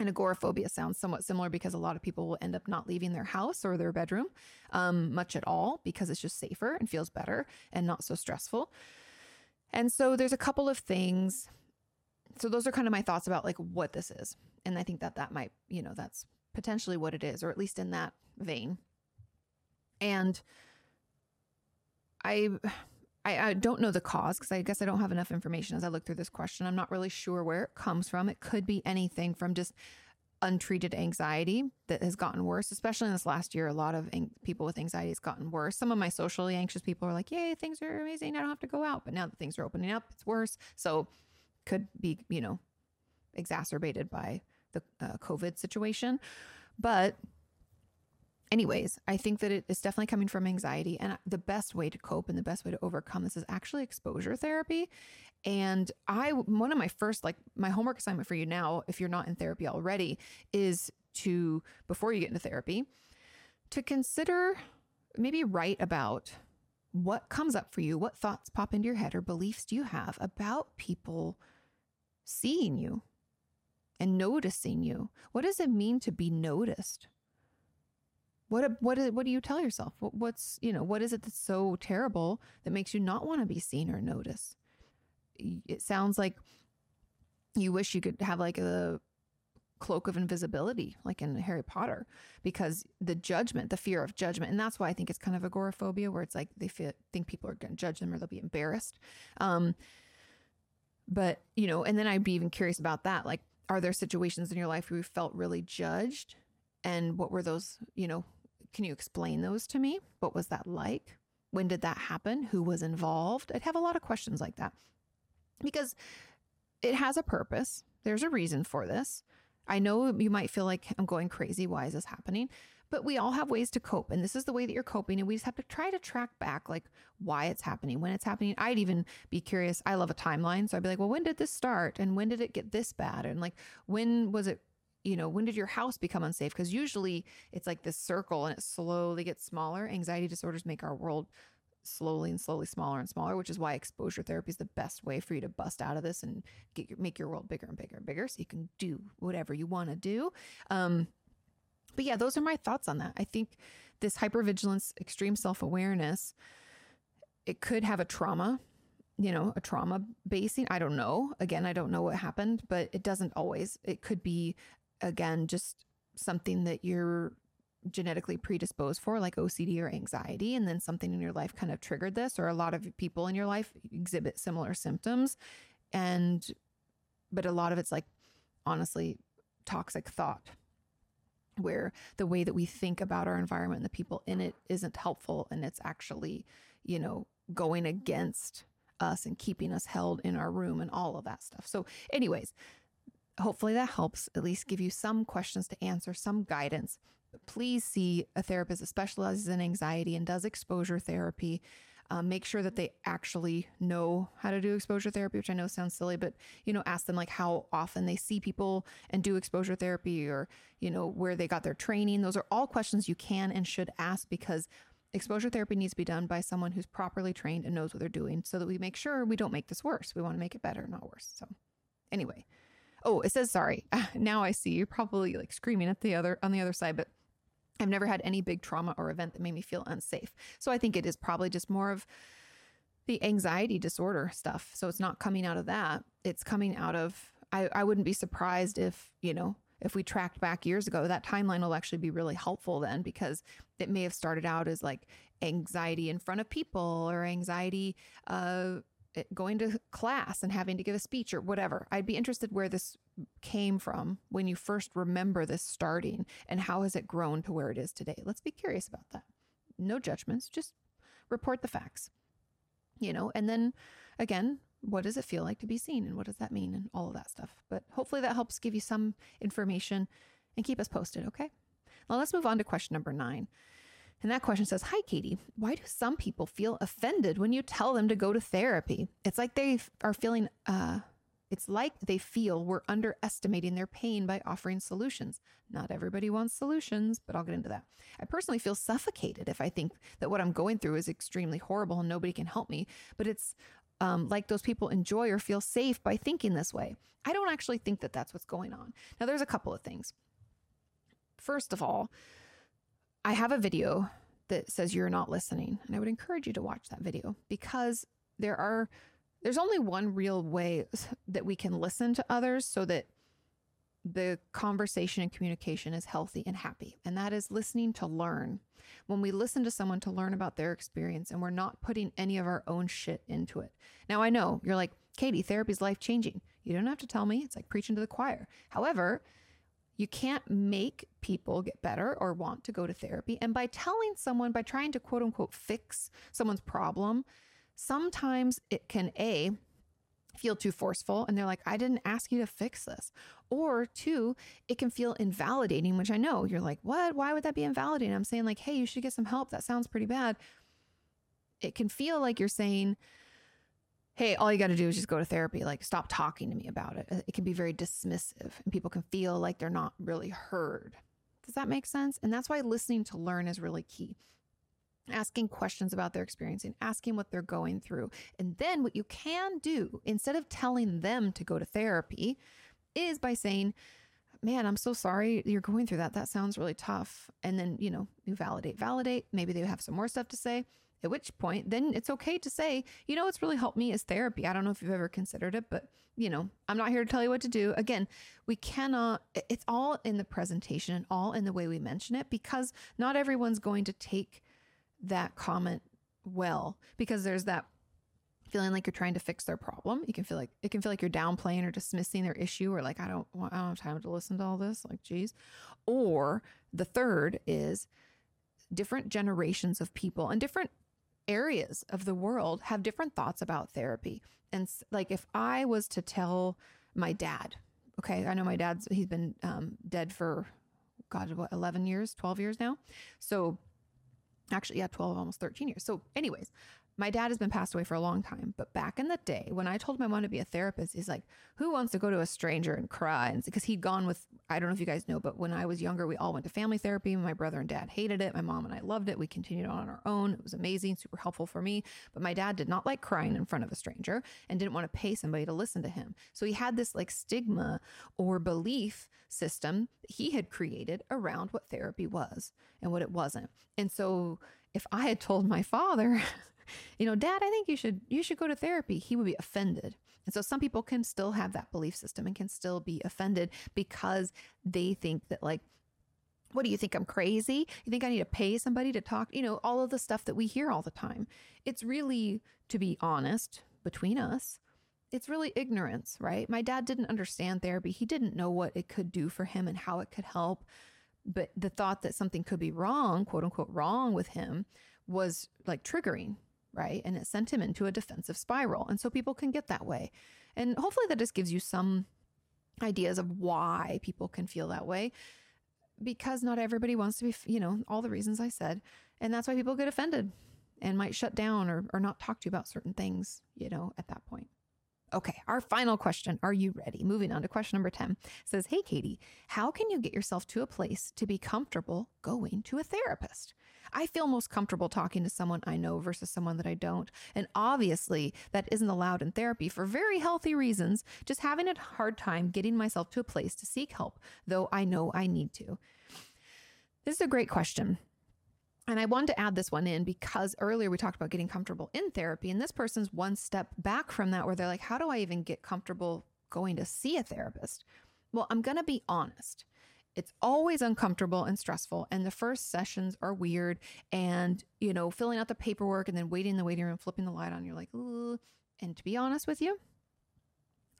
[SPEAKER 1] And agoraphobia sounds somewhat similar because a lot of people will end up not leaving their house or their bedroom um, much at all because it's just safer and feels better and not so stressful. And so there's a couple of things so those are kind of my thoughts about like what this is. And I think that that might, you know, that's potentially what it is, or at least in that vein. And I, I, I don't know the cause because I guess I don't have enough information as I look through this question. I'm not really sure where it comes from. It could be anything from just untreated anxiety that has gotten worse, especially in this last year. A lot of ang- people with anxiety has gotten worse. Some of my socially anxious people are like, Yay, things are amazing. I don't have to go out. But now that things are opening up, it's worse. So could be, you know, exacerbated by the uh, COVID situation. But, anyways, I think that it is definitely coming from anxiety. And the best way to cope and the best way to overcome this is actually exposure therapy. And I, one of my first, like, my homework assignment for you now, if you're not in therapy already, is to, before you get into therapy, to consider maybe write about what comes up for you, what thoughts pop into your head or beliefs do you have about people seeing you and noticing you. What does it mean to be noticed? What what what do you tell yourself? What, what's you know what is it that's so terrible that makes you not want to be seen or noticed? It sounds like you wish you could have like a cloak of invisibility, like in Harry Potter, because the judgment, the fear of judgment, and that's why I think it's kind of agoraphobia, where it's like they feel, think people are going to judge them or they'll be embarrassed. Um, but, you know, and then I'd be even curious about that. Like, are there situations in your life where you felt really judged? And what were those, you know, can you explain those to me? What was that like? When did that happen? Who was involved? I'd have a lot of questions like that because it has a purpose. There's a reason for this. I know you might feel like I'm going crazy. Why is this happening? But we all have ways to cope. And this is the way that you're coping. And we just have to try to track back like why it's happening, when it's happening. I'd even be curious. I love a timeline. So I'd be like, well, when did this start? And when did it get this bad? And like, when was it you know, when did your house become unsafe? Because usually it's like this circle and it slowly gets smaller. Anxiety disorders make our world slowly and slowly smaller and smaller, which is why exposure therapy is the best way for you to bust out of this and get your, make your world bigger and bigger and bigger so you can do whatever you want to do. Um, but yeah, those are my thoughts on that. I think this hypervigilance, extreme self awareness, it could have a trauma, you know, a trauma basing. I don't know. Again, I don't know what happened, but it doesn't always. It could be, again, just something that you're genetically predisposed for, like OCD or anxiety, and then something in your life kind of triggered this, or a lot of people in your life exhibit similar symptoms. And but a lot of it's like honestly toxic thought where the way that we think about our environment and the people in it isn't helpful and it's actually, you know, going against us and keeping us held in our room and all of that stuff. So, anyways, hopefully that helps at least give you some questions to answer, some guidance. But please see a therapist that specializes in anxiety and does exposure therapy. Um, make sure that they actually know how to do exposure therapy, which I know sounds silly, but you know, ask them like how often they see people and do exposure therapy, or you know, where they got their training. Those are all questions you can and should ask because exposure therapy needs to be done by someone who's properly trained and knows what they're doing, so that we make sure we don't make this worse. We want to make it better, not worse. So, anyway, oh, it says sorry. Now I see you're probably like screaming at the other on the other side, but I've never had any big trauma or event that made me feel unsafe. So I think it is probably just more of the anxiety disorder stuff. So it's not coming out of that. It's coming out of, I, I wouldn't be surprised if, you know, if we tracked back years ago, that timeline will actually be really helpful then because it may have started out as like anxiety in front of people or anxiety uh, Eh, going to class and having to give a speech or whatever. I'd be interested where this came from when you first remember this starting and how has it grown to where it is today. Let's be curious about that. No judgments, just report the facts. You know, and then again, what does it feel like to be seen and what does that mean and all of that stuff. But hopefully that helps give you some information and keep us posted, okay? Now let's move on to question number 9. And that question says, Hi, Kati. Why do some people feel offended when you tell them to go to therapy? It's like they are feeling, uh, it's like they feel we're underestimating their pain by offering solutions. Not everybody wants solutions, but I'll get into that. I personally feel suffocated if I think that what I'm going through is extremely horrible and nobody can help me. But it's um, like those people enjoy or feel safe by thinking this way. I don't actually think that that's what's going on. Now, there's a couple of things. First of all, I have a video that says you're not listening, and I would encourage you to watch that video because there are there's only one real way that we can listen to others so that the conversation and communication is healthy and happy, and that is listening to learn. When we listen to someone to learn about their experience and we're not putting any of our own shit into it. Now, I know you're like, Kati, therapy's life changing. You don't have to tell me. It's like preaching to the choir. However, you can't make people get better or want to go to therapy. And by telling someone, by trying to quote unquote fix someone's problem, sometimes it can A, feel too forceful and they're like, I didn't ask you to fix this. Or two, it can feel invalidating, which I know you're like, what? Why would that be invalidating? I'm saying, like, hey, you should get some help. That sounds pretty bad. It can feel like you're saying, hey, all you got to do is just go to therapy. Like, stop talking to me about it. It can be very dismissive and people can feel like they're not really heard. Does that make sense? And that's why listening to learn is really key. Asking questions about their experience and asking what they're going through. And then what you can do instead of telling them to go to therapy is by saying, man, I'm so sorry you're going through that. That sounds really tough. And then, you know, you validate, validate. Maybe they have some more stuff to say. At which point, then it's okay to say, you know, what's really helped me is therapy. I don't know if you've ever considered it, but, you know, I'm not here to tell you what to do. Again, we cannot, it's all in the presentation and all in the way we mention it because not everyone's going to take that comment well because there's that feeling like you're trying to fix their problem. You can feel like it can feel like you're downplaying or dismissing their issue or like I don't want I don't have time to listen to all this, like geez. Or the third is different generations of people and different areas of the world have different thoughts about therapy. And like if I was to tell my dad, okay, I know my dad's he's been um, dead for God, what, 11 years, 12 years now. So actually, yeah, 12, almost 13 years. So, anyways, my dad has been passed away for a long time, but back in the day when I told my mom to be a therapist, he's like, "Who wants to go to a stranger and cry?" And because he'd gone with, I don't know if you guys know, but when I was younger, we all went to family therapy. My brother and dad hated it. My mom and I loved it. We continued on our own. It was amazing, super helpful for me. But my dad did not like crying in front of a stranger and didn't want to pay somebody to listen to him. So he had this like stigma or belief system that he had created around what therapy was and what it wasn't. And so if I had told my father you know, dad, I think you should you should go to therapy. He would be offended. And so some people can still have that belief system and can still be offended because they think that like what do you think I'm crazy? You think I need to pay somebody to talk? You know, all of the stuff that we hear all the time. It's really to be honest between us it's really ignorance, right? My dad didn't understand therapy. He didn't know what it could do for him and how it could help. But the thought that something could be wrong, quote unquote, wrong with him was like triggering, right? And it sent him into a defensive spiral. And so people can get that way. And hopefully that just gives you some ideas of why people can feel that way because not everybody wants to be, you know, all the reasons I said. And that's why people get offended and might shut down or, or not talk to you about certain things, you know, at that point. Okay, our final question. Are you ready? Moving on to question number 10 says, Hey, Kati, how can you get yourself to a place to be comfortable going to a therapist? I feel most comfortable talking to someone I know versus someone that I don't. And obviously, that isn't allowed in therapy for very healthy reasons, just having a hard time getting myself to a place to seek help, though I know I need to. This is a great question. And I wanted to add this one in because earlier we talked about getting comfortable in therapy, and this person's one step back from that where they're like, how do I even get comfortable going to see a therapist? Well, I'm going to be honest. It's always uncomfortable and stressful. And the first sessions are weird. And, you know, filling out the paperwork and then waiting in the waiting room, flipping the light on, you're like, Ooh. and to be honest with you,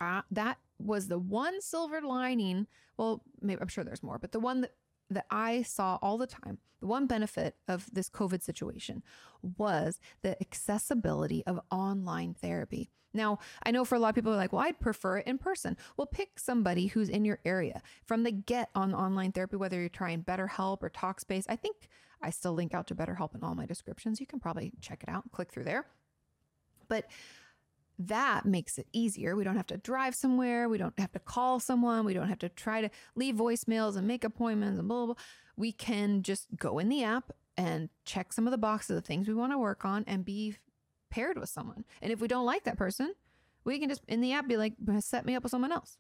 [SPEAKER 1] uh, that was the one silver lining. Well, maybe I'm sure there's more, but the one that that I saw all the time, the one benefit of this COVID situation was the accessibility of online therapy. Now, I know for a lot of people are like, well, I'd prefer it in person. Well, pick somebody who's in your area from the get on online therapy, whether you're trying BetterHelp or Talkspace. I think I still link out to BetterHelp in all my descriptions. You can probably check it out and click through there. But that makes it easier. We don't have to drive somewhere. We don't have to call someone. We don't have to try to leave voicemails and make appointments and blah, blah, blah. We can just go in the app and check some of the boxes of things we want to work on and be paired with someone. And if we don't like that person, we can just in the app be like, set me up with someone else.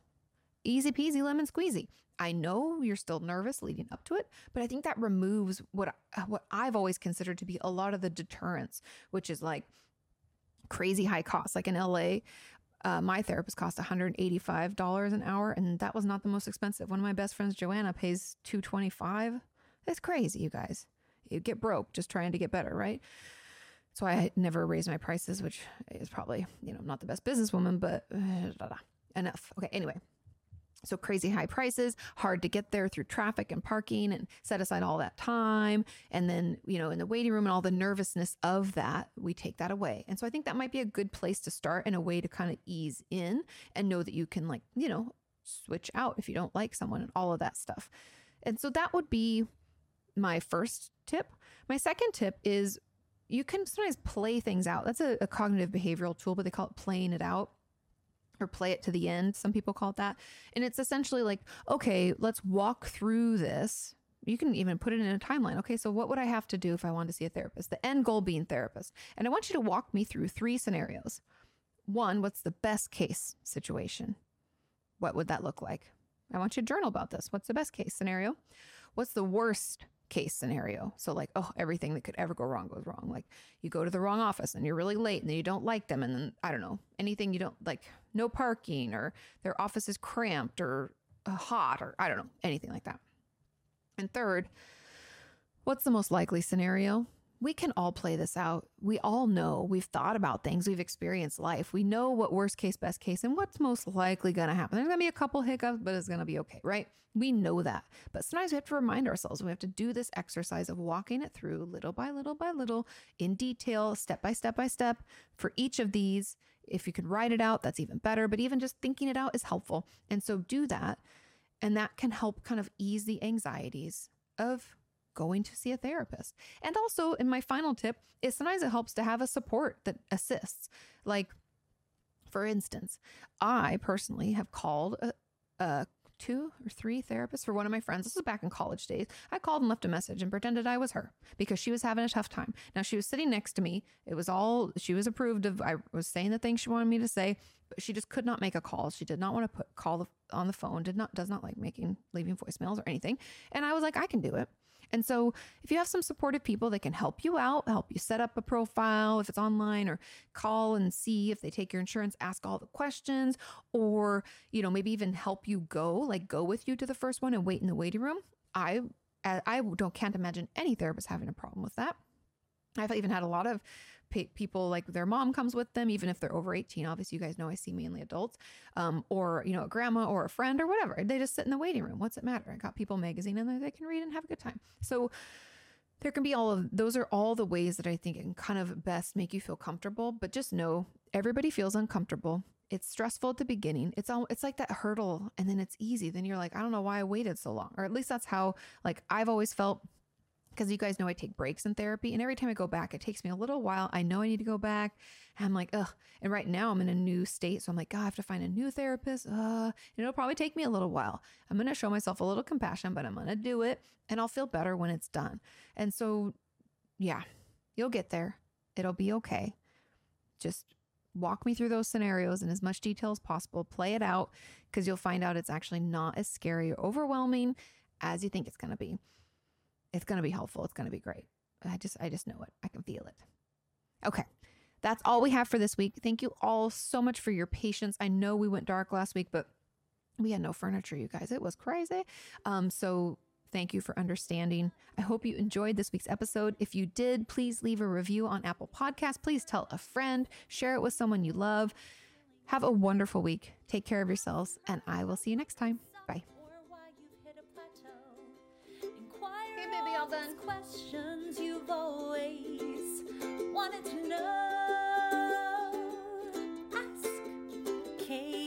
[SPEAKER 1] Easy peasy lemon squeezy. I know you're still nervous leading up to it, but I think that removes what what I've always considered to be a lot of the deterrence, which is like crazy high costs. Like in LA, uh, my therapist cost $185 an hour, and that was not the most expensive. One of my best friends, Joanna, pays 225 That's crazy, you guys. You get broke just trying to get better, right? So I never raised my prices, which is probably, you know, not the best businesswoman, but uh, enough. Okay, anyway. So crazy high prices, hard to get there through traffic and parking and set aside all that time. And then, you know, in the waiting room and all the nervousness of that, we take that away. And so I think that might be a good place to start and a way to kind of ease in and know that you can like, you know, switch out if you don't like someone and all of that stuff. And so that would be my first tip. My second tip is you can sometimes play things out. That's a, a cognitive behavioral tool, but they call it playing it out or play it to the end. Some people call it that. And it's essentially like, okay, let's walk through this. You can even put it in a timeline. Okay, so what would I have to do if I wanted to see a therapist? The end goal being therapist. And I want you to walk me through three scenarios. One, what's the best case situation? What would that look like? I want you to journal about this. What's the best case scenario? What's the worst case scenario. So, like, oh, everything that could ever go wrong goes wrong. Like, you go to the wrong office and you're really late and you don't like them. And then, I don't know, anything you don't like, no parking or their office is cramped or uh, hot or I don't know, anything like that. And third, what's the most likely scenario? We can all play this out. We all know we've thought about things, we've experienced life. We know what worst case, best case, and what's most likely going to happen. There's going to be a couple hiccups, but it's going to be okay, right? We know that. But sometimes we have to remind ourselves, we have to do this exercise of walking it through little by little by little in detail, step by step by step for each of these. If you can write it out, that's even better. But even just thinking it out is helpful. And so do that. And that can help kind of ease the anxieties of going to see a therapist. And also, in my final tip, is sometimes it helps to have a support that assists. Like, for instance, I personally have called a, a two or three therapists for one of my friends. This was back in college days. I called and left a message and pretended I was her because she was having a tough time. Now she was sitting next to me. It was all she was approved of. I was saying the things she wanted me to say, but she just could not make a call. She did not want to put call the, on the phone. Did not does not like making leaving voicemails or anything. And I was like, I can do it. And so, if you have some supportive people that can help you out, help you set up a profile if it's online, or call and see if they take your insurance, ask all the questions, or, you know, maybe even help you go, like go with you to the first one and wait in the waiting room. I, I don't can't imagine any therapist having a problem with that. I've even had a lot of people like their mom comes with them, even if they're over 18. Obviously, you guys know I see mainly adults, um, or, you know, a grandma or a friend or whatever. They just sit in the waiting room. What's it matter? I got People magazine in there they can read and have a good time. So, there can be all of those are all the ways that I think can kind of best make you feel comfortable. But just know everybody feels uncomfortable. It's stressful at the beginning. It's all it's like that hurdle and then it's easy. Then you're like, I don't know why I waited so long. Or at least that's how like I've always felt because you guys know I take breaks in therapy, and every time I go back, it takes me a little while. I know I need to go back. And I'm like, ugh. And right now I'm in a new state. So I'm like, God, I have to find a new therapist. Uh, and it'll probably take me a little while. I'm going to show myself a little compassion, but I'm going to do it and I'll feel better when it's done. And so, yeah, you'll get there. It'll be okay. Just walk me through those scenarios in as much detail as possible. Play it out because you'll find out it's actually not as scary or overwhelming as you think it's going to be it's going to be helpful. It's going to be great. I just I just know it. I can feel it. Okay. That's all we have for this week. Thank you all so much for your patience. I know we went dark last week, but we had no furniture, you guys. It was crazy. Um, so thank you for understanding. I hope you enjoyed this week's episode. If you did, please leave a review on Apple Podcasts. Please tell a friend, share it with someone you love. Have a wonderful week. Take care of yourselves, and I will see you next time. all
[SPEAKER 2] the questions you've always wanted to know. Ask Kate.